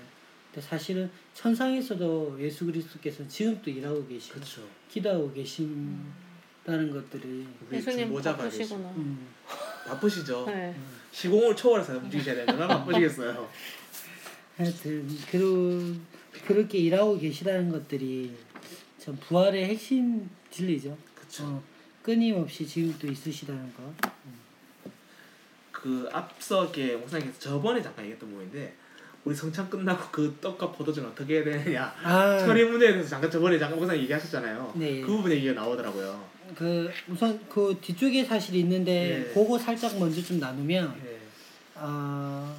B: 근데 사실은 천상에서도 예수 그리스도께서 지금도 일하고 계시고
C: 그렇죠.
B: 기도하고 계신다는 것들이
A: 예수님
C: 계시
A: 바쁘시구나.
B: 음,
C: 바쁘시죠.
A: 네.
C: 시공을 초월해서 움직이셔야 되면 얼마나 바쁘시겠어요.
B: 하여튼 그러, 그렇게 일하고 계시다는 것들이 참 부활의 핵심 진리죠.
C: 그렇죠.
B: 어, 끊임없이 지금도 있으시다는 거.
C: 그 앞서게 목사님께서 저번에 잠깐 얘기했던 부분인데 우리 성찬 끝나고 그 떡과 포도주는 어떻게 해야 되느냐
B: 아,
C: 처리 문제에 대해서 잠깐 저번에 잠깐 목사님 얘기하셨잖아요.
B: 네.
C: 그 부분에 얘기가 나오더라고요.
B: 그 우선 그 뒤쪽에 사실 있는데
C: 네.
B: 그거 살짝 먼저 좀 나누면
C: 네.
B: 아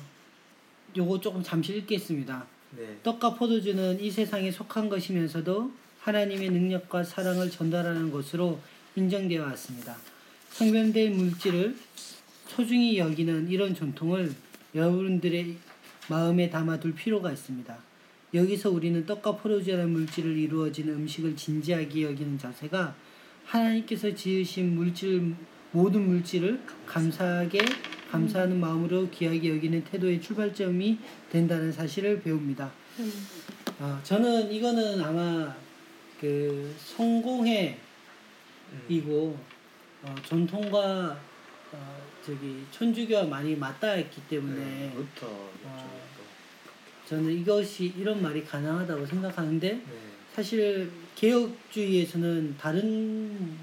B: 요거 조금 잠시 읽겠습니다.
C: 네.
B: 떡과 포도주는 이 세상에 속한 것이면서도 하나님의 능력과 사랑을 전달하는 것으로 인정되어 왔습니다. 성별된 물질을 소중히 여기는 이런 전통을 여러분들의 마음에 담아둘 필요가 있습니다. 여기서 우리는 떡과 포도주라는 물질을 이루어지는 음식을 진지하게 여기는 자세가 하나님께서 지으신 물질 모든 물질을 감사하게 감사하는 마음으로 귀하게 여기는 태도의 출발점이 된다는 사실을 배웁니다.
A: 음.
B: 아, 저는 이거는 아마 그 성공회
C: 음.
B: 이고 어, 전통과 어, 저기 천주교와 많이 맞닿았기 때문에
C: 네. 부터
B: 아. 저는 이것이 이런 말이 가능하다고 생각하는데
C: 네.
B: 사실 개혁주의에서는 다른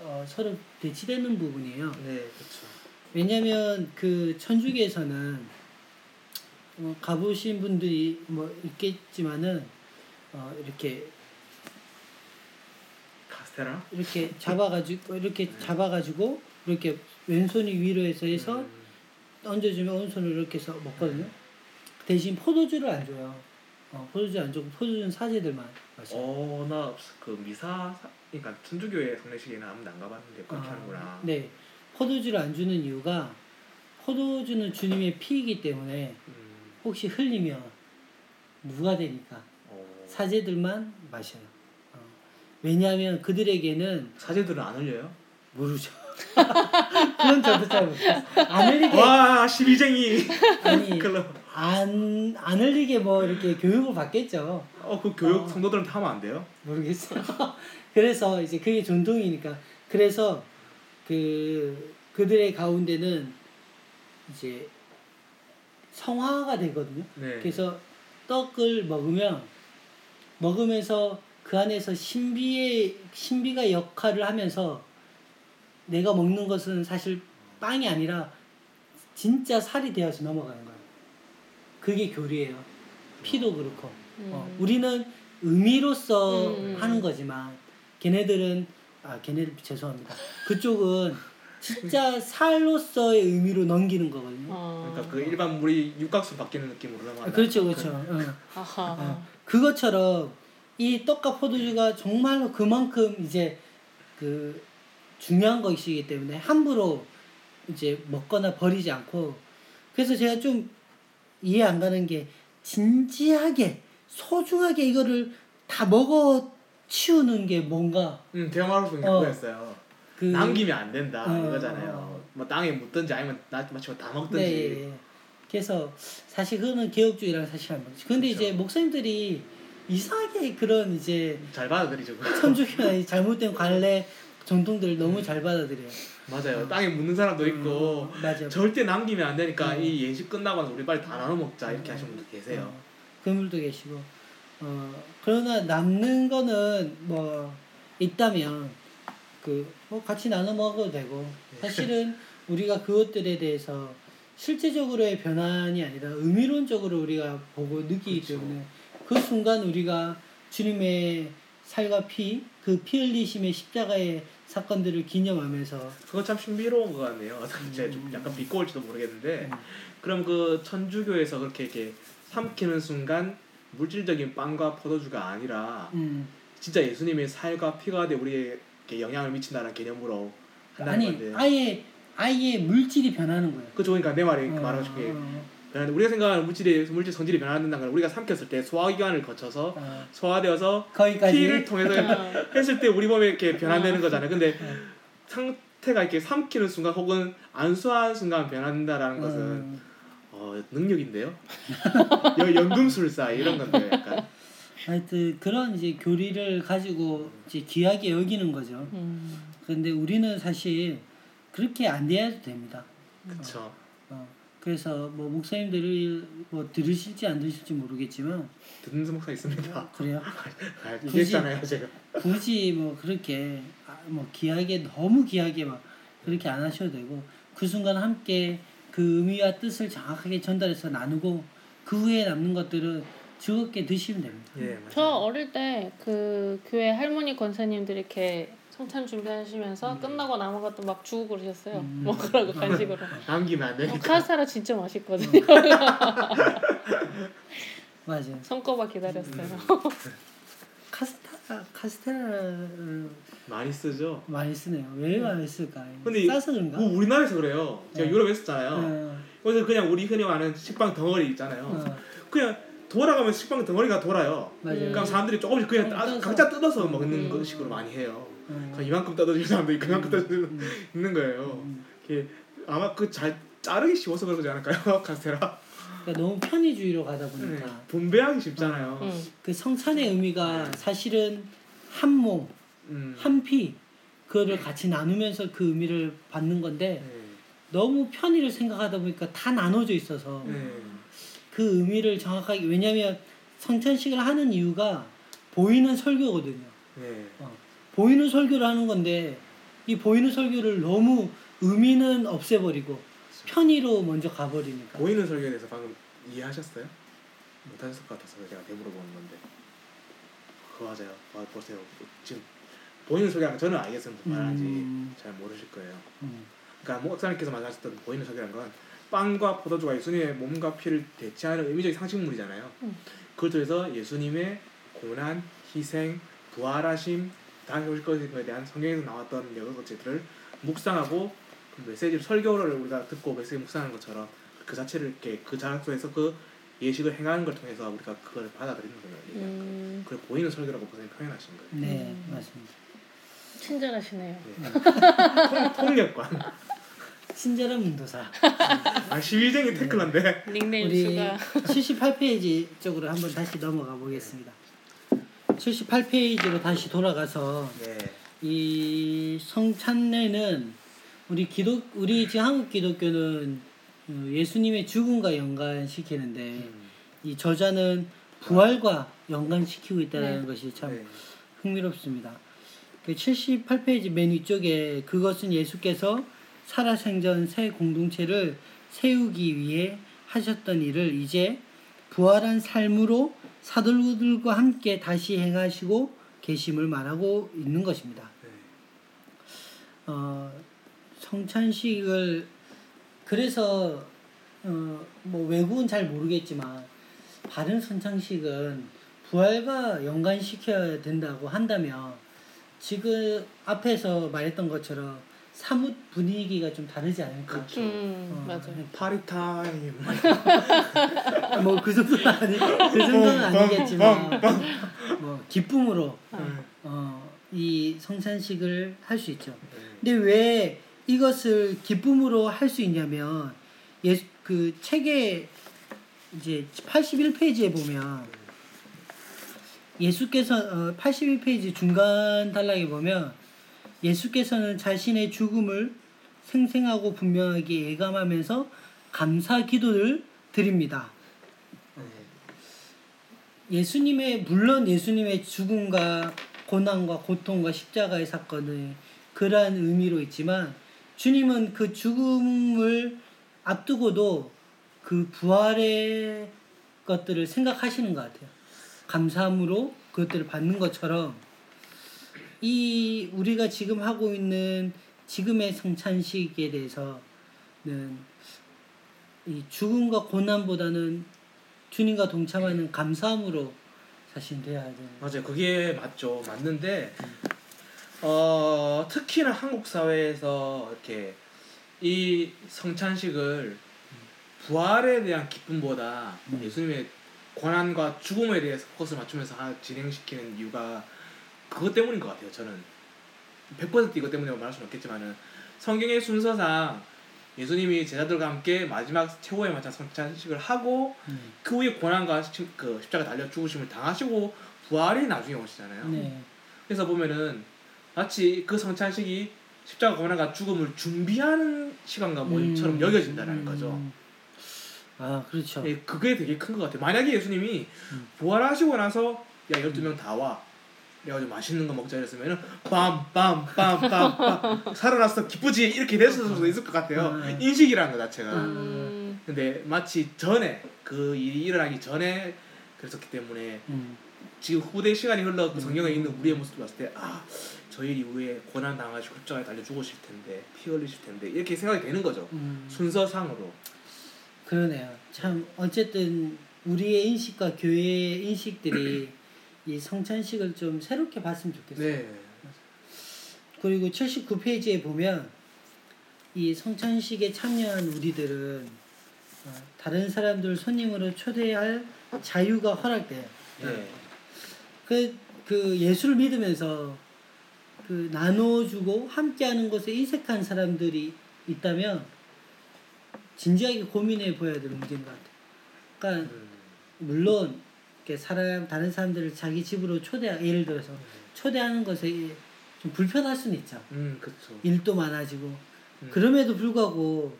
B: 어, 서로 대치되는 부분이에요.
C: 네, 그렇죠.
B: 왜냐하면 그 천주교에서는 어, 가보신 분들이 뭐 있겠지만은 어, 이렇게
C: 카 스테라?
B: 이렇게 잡아가지고 이렇게 잡아가지고 이렇게 왼손이 위로 해서 해서
C: 음.
B: 얹어주면 오른손으로 이렇게 해서 먹거든요. 대신 포도주를 안 줘요. 어, 포도주 안 주고 포도주는 사제들만 마셔요.
C: 어, 나 그 미사 사- 그러니까 천주교의 성례식에는 아무도 안 가봤는데 그렇게
B: 아,
C: 하는구나.
B: 네, 포도주를 안 주는 이유가 포도주는 주님의 피이기 때문에
C: 음.
B: 혹시 흘리면 누가 되니까
C: 어.
B: 사제들만 마셔요. 어. 왜냐하면 그들에게는
C: 사제들은 안 흘려요?
B: 모르죠. 그건 저도 잘 모르겠어요. 안 흘리게
C: 와, 시비쟁이.
B: 아니 안, 안 흘리게 뭐 이렇게 교육을 받겠죠.
C: 어, 그 교육
B: 어.
C: 성도들한테 하면 안 돼요?
B: 모르겠어요. 그래서 이제 그게 전통이니까. 그래서 그 그들의 가운데는 이제 성화가 되거든요.
C: 네.
B: 그래서 떡을 먹으면 먹으면서 그 안에서 신비의 신비가 역할을 하면서 내가 먹는 것은 사실 빵이 아니라 진짜 살이 되어서 넘어가는 거예요. 그게 교리예요. 피도 그렇고. 어,
A: 음.
B: 우리는 의미로서
A: 음.
B: 하는 거지만 걔네들은 아 걔네들 죄송합니다. 그쪽은 진짜 살로서의 의미로 넘기는 거거든요.
A: 어.
C: 그러니까 그 일반 물이 육각수 바뀌는 느낌으로
B: 아,
C: 넘어간다.
B: 그렇죠, 그렇죠. 어.
A: 아하.
B: 어. 그것처럼 이 떡과 포도주가 정말로 그만큼 이제 그 중요한 것이기 때문에 함부로 이제 먹거나 버리지 않고 그래서 제가 좀 이해 안 가는 게 진지하게 소중하게 이거를 다 먹어 치우는 게 뭔가
C: 음, 대화마루스
B: 어.
C: 그거였어요.
B: 그
C: 남기면 안 된다
B: 어,
C: 이거잖아요.
B: 어.
C: 뭐 땅에 묻든지 아니면 나 마치고 다 먹든지.
B: 네, 예, 예. 그래서 사실 그거는 개혁주의랑 사실 안 맞죠. 근데
C: 그쵸.
B: 이제 목사님들이 이상하게 그런 이제
C: 잘 받아들이죠.
B: 이 잘못된 관례 전통들을 너무 잘 받아들여요.
C: 맞아요. 땅에 묻는 사람도 있고
B: 음, 맞아.
C: 절대 남기면 안 되니까
B: 음.
C: 이 예식 끝나고 나서 우리 빨리 다 나눠 먹자 이렇게
B: 음.
C: 하시는 분들 계세요.
B: 어, 그물도 계시고. 어 그러나 남는 거는 뭐 있다면 그 뭐 같이 나눠 먹어도 되고 사실은 우리가 그것들에 대해서 실제적으로의 변환이 아니라 의미론적으로 우리가 보고 느끼기
C: 그렇죠.
B: 때문에 그 순간 우리가 주님의 살과 피, 그 피 흘리심의 십자가의 사건들을 기념하면서
C: 그거 참 신비로운 것 같네요. 제가 좀
B: 음.
C: 약간 비꼬을지도 모르겠는데
B: 음.
C: 그럼 그 천주교에서 그렇게 이렇게 삼키는 순간 물질적인 빵과 포도주가 아니라
B: 음,
C: 진짜 예수님의 살과 피가 돼 우리에게 영향을 미친다는 개념으로 한다는
B: 아니
C: 건데.
B: 아예 아예 물질이 변하는 거예요.
C: 그죠 그러니까 내 말이
B: 어,
C: 말하고 싶은 게
B: 어,
C: 우리가 생각하는 물질의 물질 성질이 변화된다는 건 우리가 삼켰을 때 소화기관을 거쳐서
B: 어,
C: 소화되어서
B: 거기까지
C: 피를 통해서
A: 어.
C: 했을 때 우리 몸에 이렇게 변화되는
A: 어.
C: 거잖아요. 근데
B: 어.
C: 상태가 이렇게 삼키는 순간 혹은 안수하는 순간 변화된다라는 것은
B: 음,
C: 어, 능력인데요. 여- 연금술사 이런 건데요, 약간.
B: 하여튼 그런 이제 교리를 가지고 이제 귀하게 여기는 거죠.
A: 음.
B: 근데 우리는 사실 그렇게 안 돼야도 됩니다.
C: 그쵸.
B: 어, 그래서 뭐 목사님들이 뭐 들으실지 안 들으실지 모르겠지만
C: 듣는 목사 있습니다.
B: 그래요.
C: 아, 얘기했잖아요, 제가.
B: 굳이 뭐 그렇게 아, 뭐 귀하게 너무 귀하게 막 그렇게 안 하셔도 되고 그 순간 함께 그 의미와 뜻을 정확하게 전달해서 나누고 그 후에 남는 것들은 즐겁게 드시면 됩니다.
C: 예, 맞아요.
A: 저 어릴 때 그 교회 할머니 권사님들이 이렇게 성찬 준비하시면서 끝나고 남은 것도 막 주고 그러셨어요.
B: 음.
A: 먹으라고 간식으로.
C: 남기면 안
A: 어,
C: 되니까.
A: 카스테라 진짜 맛있거든요.
B: 맞아요.
A: 손꼽아 기다렸어요.
B: 카스타 아, 카스테라를
C: 많이 쓰죠.
B: 많이 쓰네요. 왜 많이 쓸까?
C: 근데
B: 싸서 그런가?
C: 뭐 우리나라에서 그래요. 제가
B: 네.
C: 유럽에 있었잖아요.
B: 어,
C: 그래서 그냥 우리 흔히 말하는 식빵 덩어리 있잖아요.
B: 어,
C: 그냥 돌아가면서 식빵 덩어리가 돌아요.
B: 맞아요.
C: 그러니까 사람들이 조금씩 그냥 따,
B: 뜯어서.
C: 각자 뜯어서 먹는
A: 음.
C: 그 식으로 많이 해요.
B: 어.
C: 그냥 이만큼 뜯어주는 사람도 있고 그만큼 뜯어주는
B: 음,
C: 있는 거예요.
B: 음.
C: 이게 아마 그 잘 자르기 쉬워서 그러지 않을까요, 카스테라?
B: 그러니까 너무 편의주의로 가다
C: 네.
B: 보니까
C: 분배하기 쉽잖아요.
A: 음.
B: 그 성찬의 의미가 사실은 한 몸,
C: 음.
B: 한 피, 그거를 같이 나누면서 그 의미를 받는 건데
C: 네.
B: 너무 편의를 생각하다 보니까 다 나눠져 있어서
C: 네.
B: 그 의미를 정확하게 왜냐하면 성찬식을 하는 이유가 보이는 설교거든요.
C: 네.
B: 어, 보이는 설교를 하는 건데 이 보이는 설교를 너무 의미는 없애버리고 편의로 먼저 가버리니까.
C: 보이는 설교에 대해서 방금 이해하셨어요? 못하셨을 것 같아서 제가 되물어보는 건데 그거 하세요. 봐- 보세요. 지금 보이는 설교랑 저는 알겠으면 무슨 말하는지
B: 음.
C: 잘 모르실 거예요.
B: 음,
C: 그러니까 목사님께서 말하셨던 보이는 설교란 건 빵과 포도주가 예수님의 몸과 피를 대체하는 의미적인 상징물이잖아요.
A: 음.
C: 그것 중에서 예수님의 고난, 희생, 부활하심, 다시 오실 것에 대한 성경에서 나왔던 여러 것들을 묵상하고 그 메시지 설교를 우리가 듣고 메시지 묵상하는 것처럼 그 자체를 이렇게 그 장소에서 그 예식을 행하는 걸 통해서 우리가 그걸 받아들이는 거예요.
A: 음.
C: 그걸 보이는 설교라고 선생님 표현하신 거예요.
B: 네,
A: 음.
B: 맞습니다.
A: 친절하시네요.
C: 네. 통, 통역관.
B: 친절한 문도사.
C: 아 시위쟁이 태클한데.
A: 닉네임
B: 우리
A: 수가
B: 78페이지 쪽으로 한번 다시 넘어가 보겠습니다. 78페이지로 다시 돌아가서
C: 네.
B: 이 성찬례는 우리 기독 우리 지금 한국 기독교는 어, 예수님의 죽음과 연관시키는데
C: 음.
B: 이 저자는 부활과 연관시키고 있다는
A: 네.
B: 것이 참
C: 네.
B: 흥미롭습니다. 그 78페이지 맨 위쪽에 그것은 예수께서 살아생전 새 공동체를 세우기 위해 하셨던 일을 이제 부활한 삶으로 사도들과 함께 다시 행하시고 계심을 말하고 있는 것입니다.
C: 네.
B: 어, 성찬식을 그래서 어, 뭐 외국은 잘 모르겠지만 바른 성찬식은 부활과 연관시켜야 된다고 한다면 지금 앞에서 말했던 것처럼 사뭇 분위기가 좀 다르지 않을까.
C: 그쵸.
A: 음
B: 어,
A: 맞아요.
C: 파리 타임.
B: 뭐 그 정도는 아니 그 정도는 아니겠지만 뭐 기쁨으로
A: 아.
B: 어, 이 성찬식을 할 수 있죠.
C: 네.
B: 근데 왜 이것을 기쁨으로 할 수 있냐면 예, 그 책의 이제 81페이지에 보면 예수께서 어, 81페이지 중간 단락에 보면 예수께서는 자신의 죽음을 생생하고 분명하게 예감하면서 감사 기도를 드립니다.
C: 네.
B: 예수님의 물론 예수님의 죽음과 고난과 고통과 십자가의 사건은 그러한 의미로 있지만 주님은 그 죽음을 앞두고도 그 부활의 것들을 생각하시는 것 같아요. 감사함으로 그것들을 받는 것처럼 이 우리가 지금 하고 있는 지금의 성찬식에 대해서는 이 죽음과 고난보다는 주님과 동참하는 감사함으로 사실 돼야 되는
C: 맞아요. 그게 맞죠. 맞는데 어 특히나 한국 사회에서 이렇게 이 성찬식을 부활에 대한 기쁨보다
B: 음.
C: 예수님의 고난과 죽음에 대해서 포커스를 맞추면서 하- 진행시키는 이유가 그것 때문인 것 같아요. 저는 100% 이것 때문이라고 말할 수는 없겠지만은 성경의 순서상 예수님이 제자들과 함께 마지막 최후의 마찬 성찬식을 하고
B: 음.
C: 그 후에 고난과 시- 그 십자가 달려 죽으심을 당하시고 부활이 나중에 오시잖아요.
B: 네.
C: 그래서 보면은 마치 그 성찬식이 십자가 고난과 죽음을 준비하는 시간과 모임처럼
B: 음.
C: 여겨진다는
B: 음.
C: 거죠.
B: 아 그렇죠.
C: 예, 그게 되게 큰 것 같아요. 만약에 예수님이
B: 음.
C: 부활하시고 나서 야 12명 다 와. 좀 맛있는 거 먹자 이랬으면은 빰빰빰빰빰 살아났어 기쁘지 이렇게 됐을 수도 있을 것 같아요.
B: 음.
C: 인식이라는 것 자체가.
A: 음,
C: 근데 마치 전에 그 일이 일어나기 전에 그랬었기 때문에
B: 음.
C: 지금 후대 시간이 흘러 그 성경에
B: 음.
C: 있는 우리의 모습을 봤을 때 아 저 일 이후에 고난 당하시고 십자가에 달려 죽으실 텐데 피 흘리실 텐데 이렇게 생각이 되는 거죠
B: 음.
C: 순서상으로
B: 그러네요. 참 어쨌든 우리의 인식과 교회의 인식들이 이 성찬식을 좀 새롭게 봤으면 좋겠어요.
C: 네.
B: 그리고 79페이지에 보면 이 성찬식에 참여한 우리들은 어, 다른 사람들 손님으로 초대할 자유가 허락돼요.
C: 네.
B: 그, 그 예수를 믿으면서 그 나눠주고 함께하는 것에 인색한 사람들이 있다면 진지하게 고민해 보아야 될 문제인 것 같아요. 그러니까
C: 음.
B: 물론 사람 다른 사람들을 자기 집으로 초대 예를 들어서 초대하는 것에 좀 불편할 수는 있죠.
C: 음, 그렇죠.
B: 일도 많아지고
C: 음.
B: 그럼에도 불구하고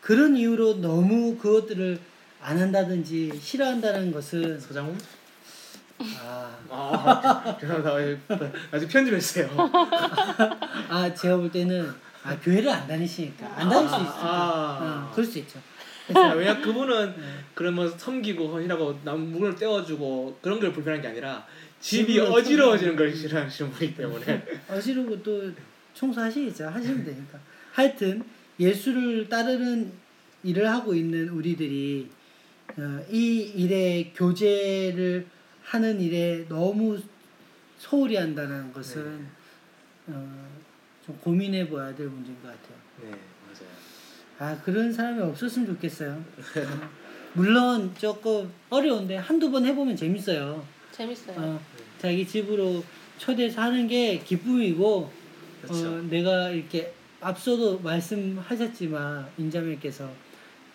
B: 그런 이유로 너무 그것들을 안 한다든지 싫어한다는 것은
C: 서장훈?
B: 아,
C: 아, 죄송합니다. 예, 아직 편집했어요.
B: 아 제가 볼 때는 아 교회를 안 다니시니까 안 다닐 수 있을 거
C: 아.
B: 어, 그럴 수 있죠.
C: 아, 왜냐 그분은
B: 네.
C: 그런 뭐 섬기고 헌이라고 남 물을 떼어주고 그런 걸 불편한 게 아니라 집이 어지러워지는 걸 싫어하시는 분이기 때문에
B: 어지르고 또 청소하시겠죠. 하시면 되니까. 하여튼 예수를 따르는 일을 하고 있는 우리들이 어, 이 일에 교제를 하는 일에 너무 소홀히 한다는 것은 어, 좀 고민해 봐야 될 문제인 것 같아요.
C: 네맞 아
B: 그런 사람이 없었으면 좋겠어요. 어, 물론 조금 어려운데 한두 번 해보면 재밌어요.
A: 재밌어요.
B: 어, 자기 집으로 초대해서 하는 게 기쁨이고
C: 그렇죠.
B: 어, 내가 이렇게 앞서도 말씀하셨지만 인자매께서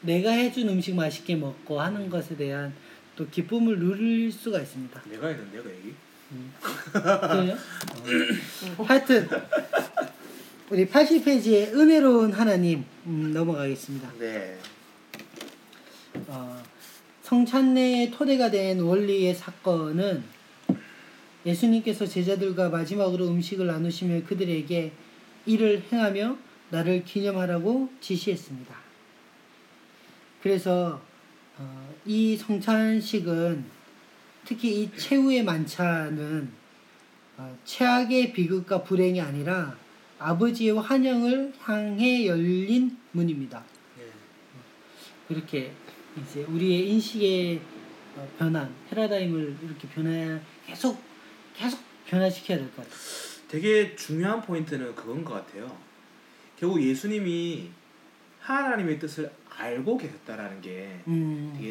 B: 내가 해준 음식 맛있게 먹고 하는 것에 대한 또 기쁨을 누릴 수가 있습니다.
C: 내가 했는데요 그 얘기?
B: 그래요? 어. 하여튼 우리 80페이지에 은혜로운 하나님 음, 넘어가겠습니다.
C: 네.
B: 어, 성찬내의 토대가 된 원리의 사건은 예수님께서 제자들과 마지막으로 음식을 나누시며 그들에게 이를 행하며 나를 기념하라고 지시했습니다. 그래서 어, 이 성찬식은 특히 이 최후의 만찬은 어, 최악의 비극과 불행이 아니라 아버지의 환영을 향해 열린 문입니다.
C: 네.
B: 그렇게 이제 우리의 인식의 어, 변환, 패러다임을 이렇게 변화 계속 계속 변화시켜야 될 것 같아요.
C: 되게 중요한 포인트는 그건 것 같아요. 결국 예수님이 하나님의 뜻을 알고 계셨다라는 게
B: 음,
C: 되게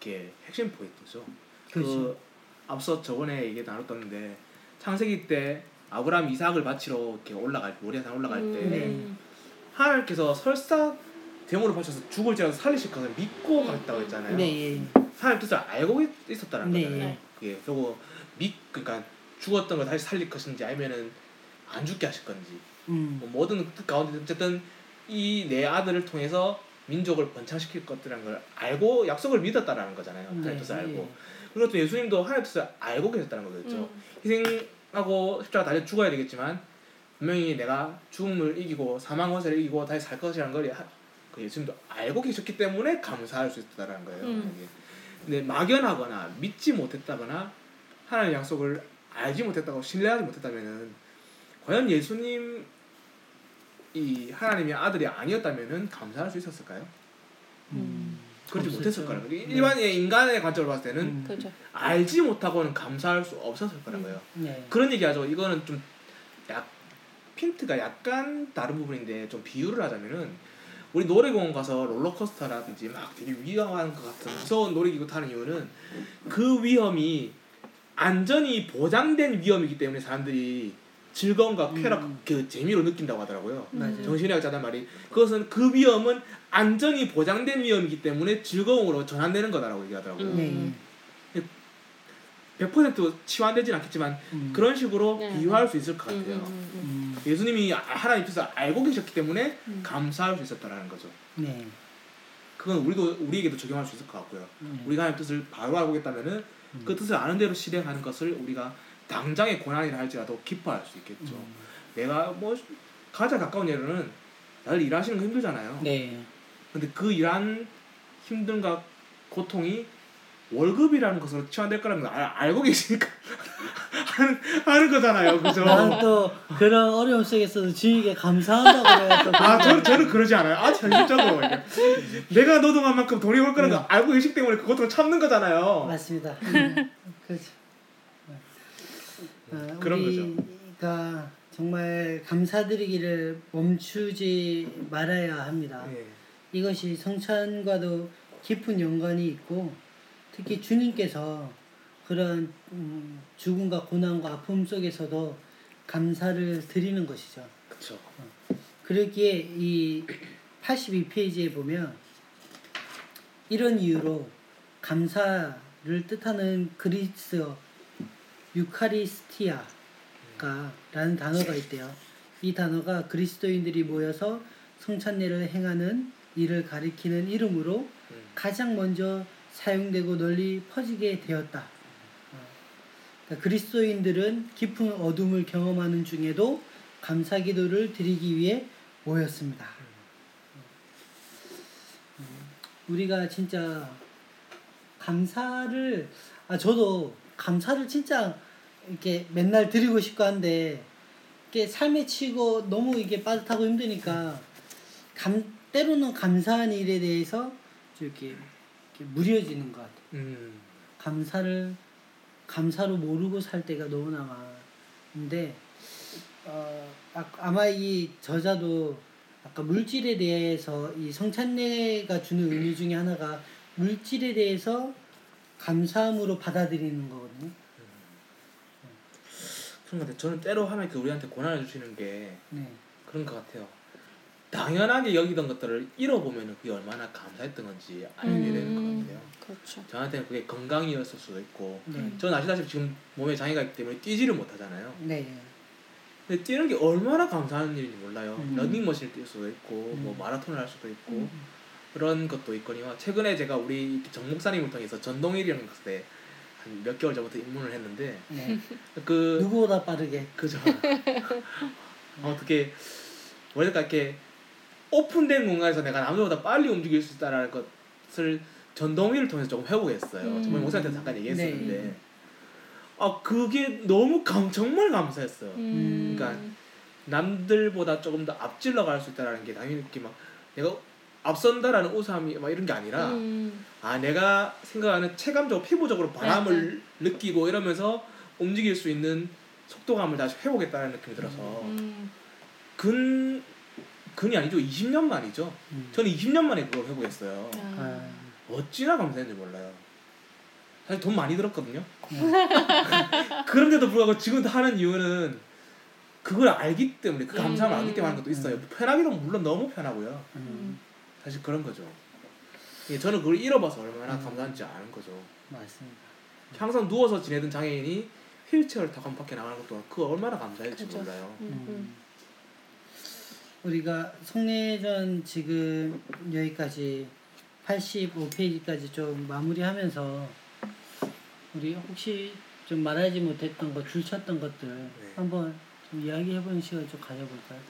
C: 이렇게 핵심 포인트죠.
B: 그렇죠.
C: 그 앞서 저번에 얘기 나눴었는데 창세기 때 아브라함 이삭을 바치러 이렇게 올라갈 모리아산 올라갈 때
A: 음.
C: 하나님께서 설사 대모를 바쳐서 죽을지라도 살리실 것을 믿고 갔다고 했잖아요.
B: 네, 예.
C: 하나님 뜻을 알고 있- 있었다는
B: 네.
C: 거잖아요. 그게 그리고 믿 그러니까 죽었던 걸 다시 살릴 것인지 아니면은 안 죽게 하실 건지
B: 음,
C: 뭐 모든 뜻 가운데 어쨌든 이 내 아들을 통해서 민족을 번창시킬 것이라는 걸 알고 약속을 믿었다라는 거잖아요. 하나님 뜻을 알고. 그리고 또 예수님도 하나님 뜻을 알고 계셨다는 거겠죠.
A: 음.
C: 희생 하고 십자가 달려 죽어야 되겠지만 분명히 내가 죽음을 이기고 사망 권세를 이기고 다시 살 것이라는 걸 하- 그 예수님도 알고 계셨기 때문에 감사할 수 있다라는 거예요.
A: 음.
C: 근데 막연하거나 믿지 못했다거나 하나님의 약속을 알지 못했다고 신뢰하지 못했다면은 과연 예수님 이 하나님의 아들이 아니었다면은 감사할 수 있었을까요?
B: 음,
C: 그렇지. 못했을 거라는 거예요.
B: 네.
C: 일반의 인간의 관점으로 봤을 때는
B: 음,
A: 그렇죠.
C: 알지 못하고는 감사할 수 없었을 거라는 거예요.
B: 네.
C: 그런 얘기하죠. 이거는 좀 약 핀트가 약간 다른 부분인데 좀 비유를 하자면은 우리 놀이공원 가서 롤러코스터라든지 막 되게 위험한 것 같은 무서운 놀이기구 타는 이유는 그 위험이 안전이 보장된 위험이기 때문에 사람들이 즐거움과 쾌락
B: 음.
C: 그 재미로 느낀다고 하더라고요.
B: 맞아요.
C: 정신의학자 하는 말이 그것은 그 위험은 안전이 보장된 위험이기 때문에 즐거움으로 전환되는 거다라고 얘기하더라고요.
A: 음.
B: 네.
C: 100% 치환되진 않겠지만
B: 음,
C: 그런 식으로
A: 네.
C: 비유할 수 있을 것
A: 음,
C: 같아요.
A: 음, 음,
B: 음,
C: 예수님이 아- 하나님 뜻을 알고 계셨기 때문에
A: 음.
C: 감사할 수 있었다라는 거죠.
B: 네.
C: 그건 우리도 우리에게도 적용할 수 있을 것 같고요.
B: 네.
C: 우리가 하나님 뜻을 바로 알고 있다면은
B: 음.
C: 그 뜻을 아는 대로 실행하는 것을 우리가 당장의 고난이라 할지라도 기뻐할 수 있겠죠.
B: 음,
C: 내가 뭐 가장 가까운 예로는 나를 일하시는 거 힘들잖아요.
B: 네.
C: 근데 그 일한 힘듦과 고통이 월급이라는 것으로 치환될 거라는 걸 알, 알고 계시니까 하는 하는 거잖아요, 그죠?
B: 나는 또 그런 어려움 속에서도 주님께 감사한다고 또
C: 아, 저는 저는 그러지 않아요. 아, 현실적으로. 내가 노동한 만큼 돈이 올 거라는 걸 알고 계시기 때문에 그것도 참는 거잖아요.
B: 맞습니다. 음, 그렇죠. 어,
C: 그런
B: 우리가 정말 감사드리기를 멈추지 말아야 합니다.
C: 예.
B: 이것이 성찬과도 깊은 연관이 있고 특히 주님께서 그런 음, 죽음과 고난과 아픔 속에서도 감사를 드리는 것이죠.
C: 그쵸.
B: 그러기에 이 82페이지에 보면 이런 이유로 감사를 뜻하는 그리스어 유카리스티아가라는 단어가 있대요. 이 단어가 그리스도인들이 모여서 성찬례를 행하는 일을 가리키는 이름으로
C: 음.
B: 가장 먼저 사용되고 널리 퍼지게 되었다. 어, 그러니까 그리스도인들은 깊은 어둠을 경험하는 중에도 감사 기도를 드리기 위해 모였습니다. 음, 우리가 진짜 감사를 아 저도 감사를 진짜 이렇게 맨날 드리고 싶고 한데 이게 삶에 치고 너무 이게 빠듯하고 힘드니까 감 때로는 감사한 일에 대해서 좀 이렇게, 이렇게 무뎌지는 것 같아요.
C: 음.
B: 감사를 감사로 모르고 살 때가 너무나 많은데 어, 아, 아마 이 저자도 아까 물질에 대해서 이 성찬례가 주는 의미 중에 하나가 물질에 대해서 감사함으로 받아들이는 거거든요.
C: 그런 것 같아요. 저는 때로 하나님께 우리한테 고난을 주시는 게
B: 네.
C: 그런 것 같아요. 당연하게 여기던 것들을 잃어보면 그게 얼마나 감사했던 건지 알게 되는 것 같아요.
A: 그렇죠.
C: 저한테는 그게 건강이었을 수도 있고
B: 네.
C: 저는 아시다시피 지금 몸에 장애가 있기 때문에 뛰지를 못하잖아요.
B: 네.
C: 근데 뛰는 게 얼마나 감사한 일인지 몰라요.
B: 음.
C: 러닝머신을 뛸 수도 있고 뭐
B: 음.
C: 마라톤을 할 수도 있고
B: 음.
C: 그런 것도 있거니와 최근에 제가 우리 정 목사님을 통해서 전동일이라는 것에 한 몇 개월 전부터 입문을 했는데
B: 네.
C: 그
B: 누구보다 빠르게.
C: 그죠. 어떻게 뭐랄까 이렇게 오픈된 공간에서 내가 남들보다 빨리 움직일 수 있다라는 것을 전동위를 통해서 조금 회복했어요.
A: 음.
C: 정말 목사한테 잠깐 얘기했었는데
B: 네.
C: 아 그게 너무 감 정말 감사했어요.
A: 음.
C: 그러니까 남들보다 조금 더 앞질러 갈 수 있다라는 게 당연히 이렇게 막 내가 앞선다라는 우상이 막 이런 게 아니라
A: 음.
C: 아 내가 생각하는 체감적으로 피부적으로 바람을
A: 네,
C: 느끼고 이러면서 움직일 수 있는 속도감을 다시 회복했다는 느낌이 들어서.
A: 음.
C: 근 근이 아니죠. 20년 만이죠.
B: 음.
C: 저는 20년 만에 그걸 회복했어요.
A: 아.
B: 아,
C: 어찌나 감사했는지 몰라요. 사실 돈 많이 들었거든요.
B: 네.
C: 그런데도 불구하고 지금 하는 이유는 그걸 알기 때문에 그 감사함을
A: 음.
C: 알기 때문에 하는 것도 있어요. 편하기도 물론 너무 편하고요.
B: 음,
C: 사실 그런 거죠 예, 저는 그걸 잃어봐서 얼마나
B: 음.
C: 감사한지 아는 거죠
B: 맞습니다.
C: 항상 누워서 지내던 장애인이 휠체어를 타고 밖에 나가는 것도 그 얼마나 감사할지
A: 그죠.
C: 몰라요.
A: 음.
B: 음.
A: 음.
B: 우리가 성례전 지금 여기까지 85페이지까지 좀 마무리하면서 우리 혹시 좀 말하지 못했던 것, 줄쳤던 것들 한번 좀 이야기해보는 시간 좀 가져볼까요?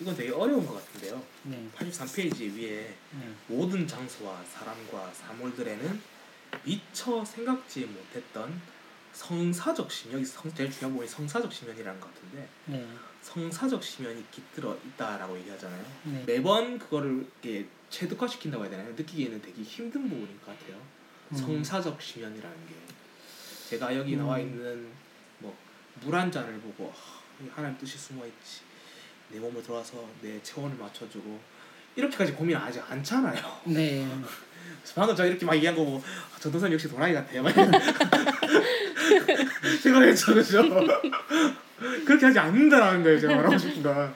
C: 이건 되게 어려운 것 같은데요.
B: 네,
C: 83페이지 위에
B: 네,
C: 모든 장소와 사람과 사물들에는 미처 생각지 못했던 성사적 심연, 성, 제일 중요한 부분이 성사적 심연이라는 것 같은데
B: 네,
C: 성사적 심연이 깃들어 있다라고 얘기하잖아요.
B: 네.
C: 매번 그거를 이렇게 체득화시킨다고 해야 되나요? 느끼기에는 되게 힘든 부분인 것 같아요.
B: 음.
C: 성사적 심연이라는 게 제가 여기
B: 음.
C: 나와 있는 뭐 물 한 잔을 보고 하나님 뜻이 숨어 있지 내 몸을 들어와서 내 체온을 맞춰주고 이렇게까지 고민 아직 않잖아요.
B: 네,
C: 방금 저 이렇게 막 얘기한 거 보고 아, 전도사님 역시 도라이 같아요. 생각했죠, 그죠? 그렇게 하지 않는다라는 거예요, 제가 말하고 싶은 건.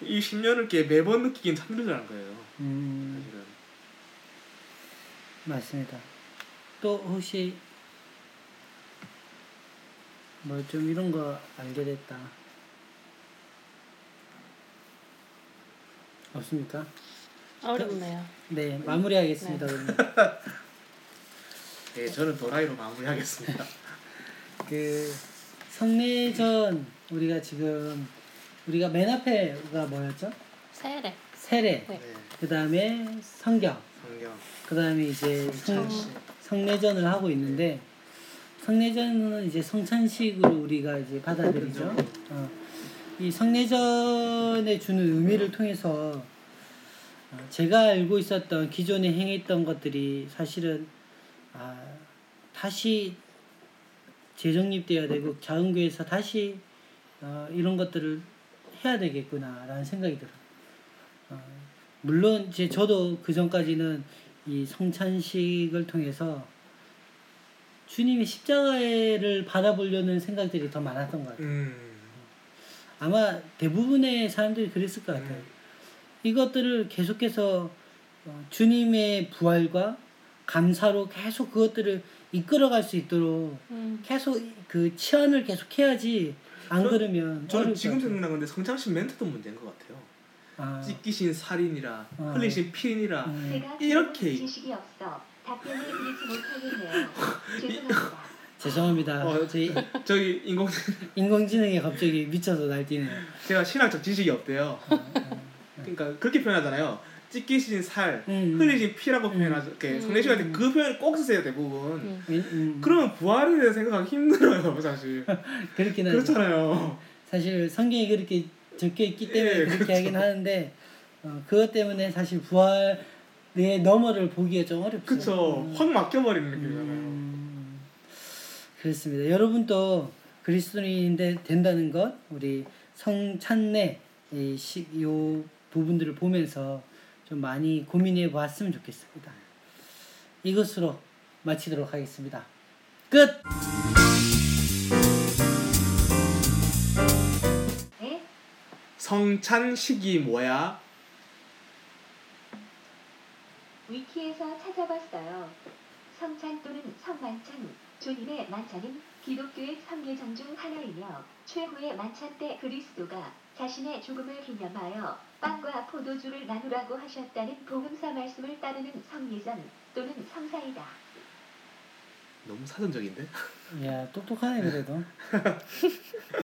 C: 이 10년을 이렇게 매번 느끼긴 참 힘들다는 거예요,
B: 음,
C: 사실은.
B: 맞습니다. 또 혹시 뭐 좀 이런 거 알게 됐다. 없습니까?
A: 어렵네요.
B: 네, 마무리하겠습니다. 그러면.
C: 네, 저는 도라이로 마무리하겠습니다.
B: 그 성례전 우리가 지금 우리가 맨 앞에가 뭐였죠?
A: 세례.
B: 세례.
A: 네.
B: 그 다음에 성경.
C: 성경.
B: 그 다음에 이제 성. 성례전을 하고 있는데 성례전은 이제 성찬식으로 우리가 이제 받아들이죠. 어, 이 성례전에 주는 의미를 통해서 어, 제가 알고 있었던 기존에 행했던 것들이 사실은 아, 다시 재정립돼야 되고 작은 교회에서 다시 어, 이런 것들을 해야 되겠구나라는 생각이 들어요. 어, 물론 이제 저도 그 전까지는 이 성찬식을 통해서 주님의 십자가를 받아보려는 생각들이 더 많았던 것 같아요.
C: 음.
B: 아마 대부분의 사람들이 그랬을 것 같아요.
C: 음.
B: 이것들을 계속해서 어, 주님의 부활과 감사로 계속 그것들을 이끌어갈 수 있도록
A: 음.
B: 계속 그 치안을 계속 해야지 안
C: 저-
B: 그러면
C: 저는 지금. 생각난 건데 성장식 멘트도 문제인 것 같아요.
B: 아,
C: 찢기신 살인이라
B: 어.
C: 흘리신 피인이라
B: 음,
C: 이렇게-
D: 지식이 없어 답변을 드리지 못하겠네요. 죄송합니다.
B: 죄송합니다.
C: 어,
B: 저희
C: 저희 인공
B: 인공지능이 갑자기 미쳐서 날뛰네요.
C: 제가 신학적 지식이 없대요.
B: 어,
C: 그러니까 그렇게 표현하잖아요. 찢기신 살,
B: 음.
C: 흘리신 피라고 표현하죠. 이렇게
A: 음.
C: 성례 시간 때그 표현 꼭 쓰세요 대부분.
A: 음.
B: 음, 음,
C: 그러면 부활에 대해 생각하기 힘들어요, 사실.
B: 그렇긴 하죠.
C: 그렇잖아요.
B: 사실 성경이 그렇게 적혀 있기 때문에
C: 예,
B: 그렇게
C: 그렇죠.
B: 하긴 하는데 어, 그것 때문에 사실 부활의 너머를 보기가 좀 어렵죠.
C: 그쵸.
B: 음.
C: 확 막혀버리는 느낌이잖아요.
B: 음, 그렇습니다. 여러분도 그리스도인인데 된다는 것 우리 성찬례 이, 시, 요 부분들을 보면서 좀 많이 고민해 보았으면 좋겠습니다. 이것으로 마치도록 하겠습니다. 끝!
D: 네,
C: 성찬식이 뭐야?
D: 위키에서 찾아봤어요. 성찬 또는 성만찬, 주님의 만찬은 기독교의 3계정 중 하나이며 최후의 만찬 때 그리스도가 자신의 죽음을 기념하여 빵과 포도주를 나누라고 하셨다는 복음사 말씀을 따르는 성예전 또는 성사이다.
C: 너무 사전적인데?
B: 야 똑똑하네 그래도.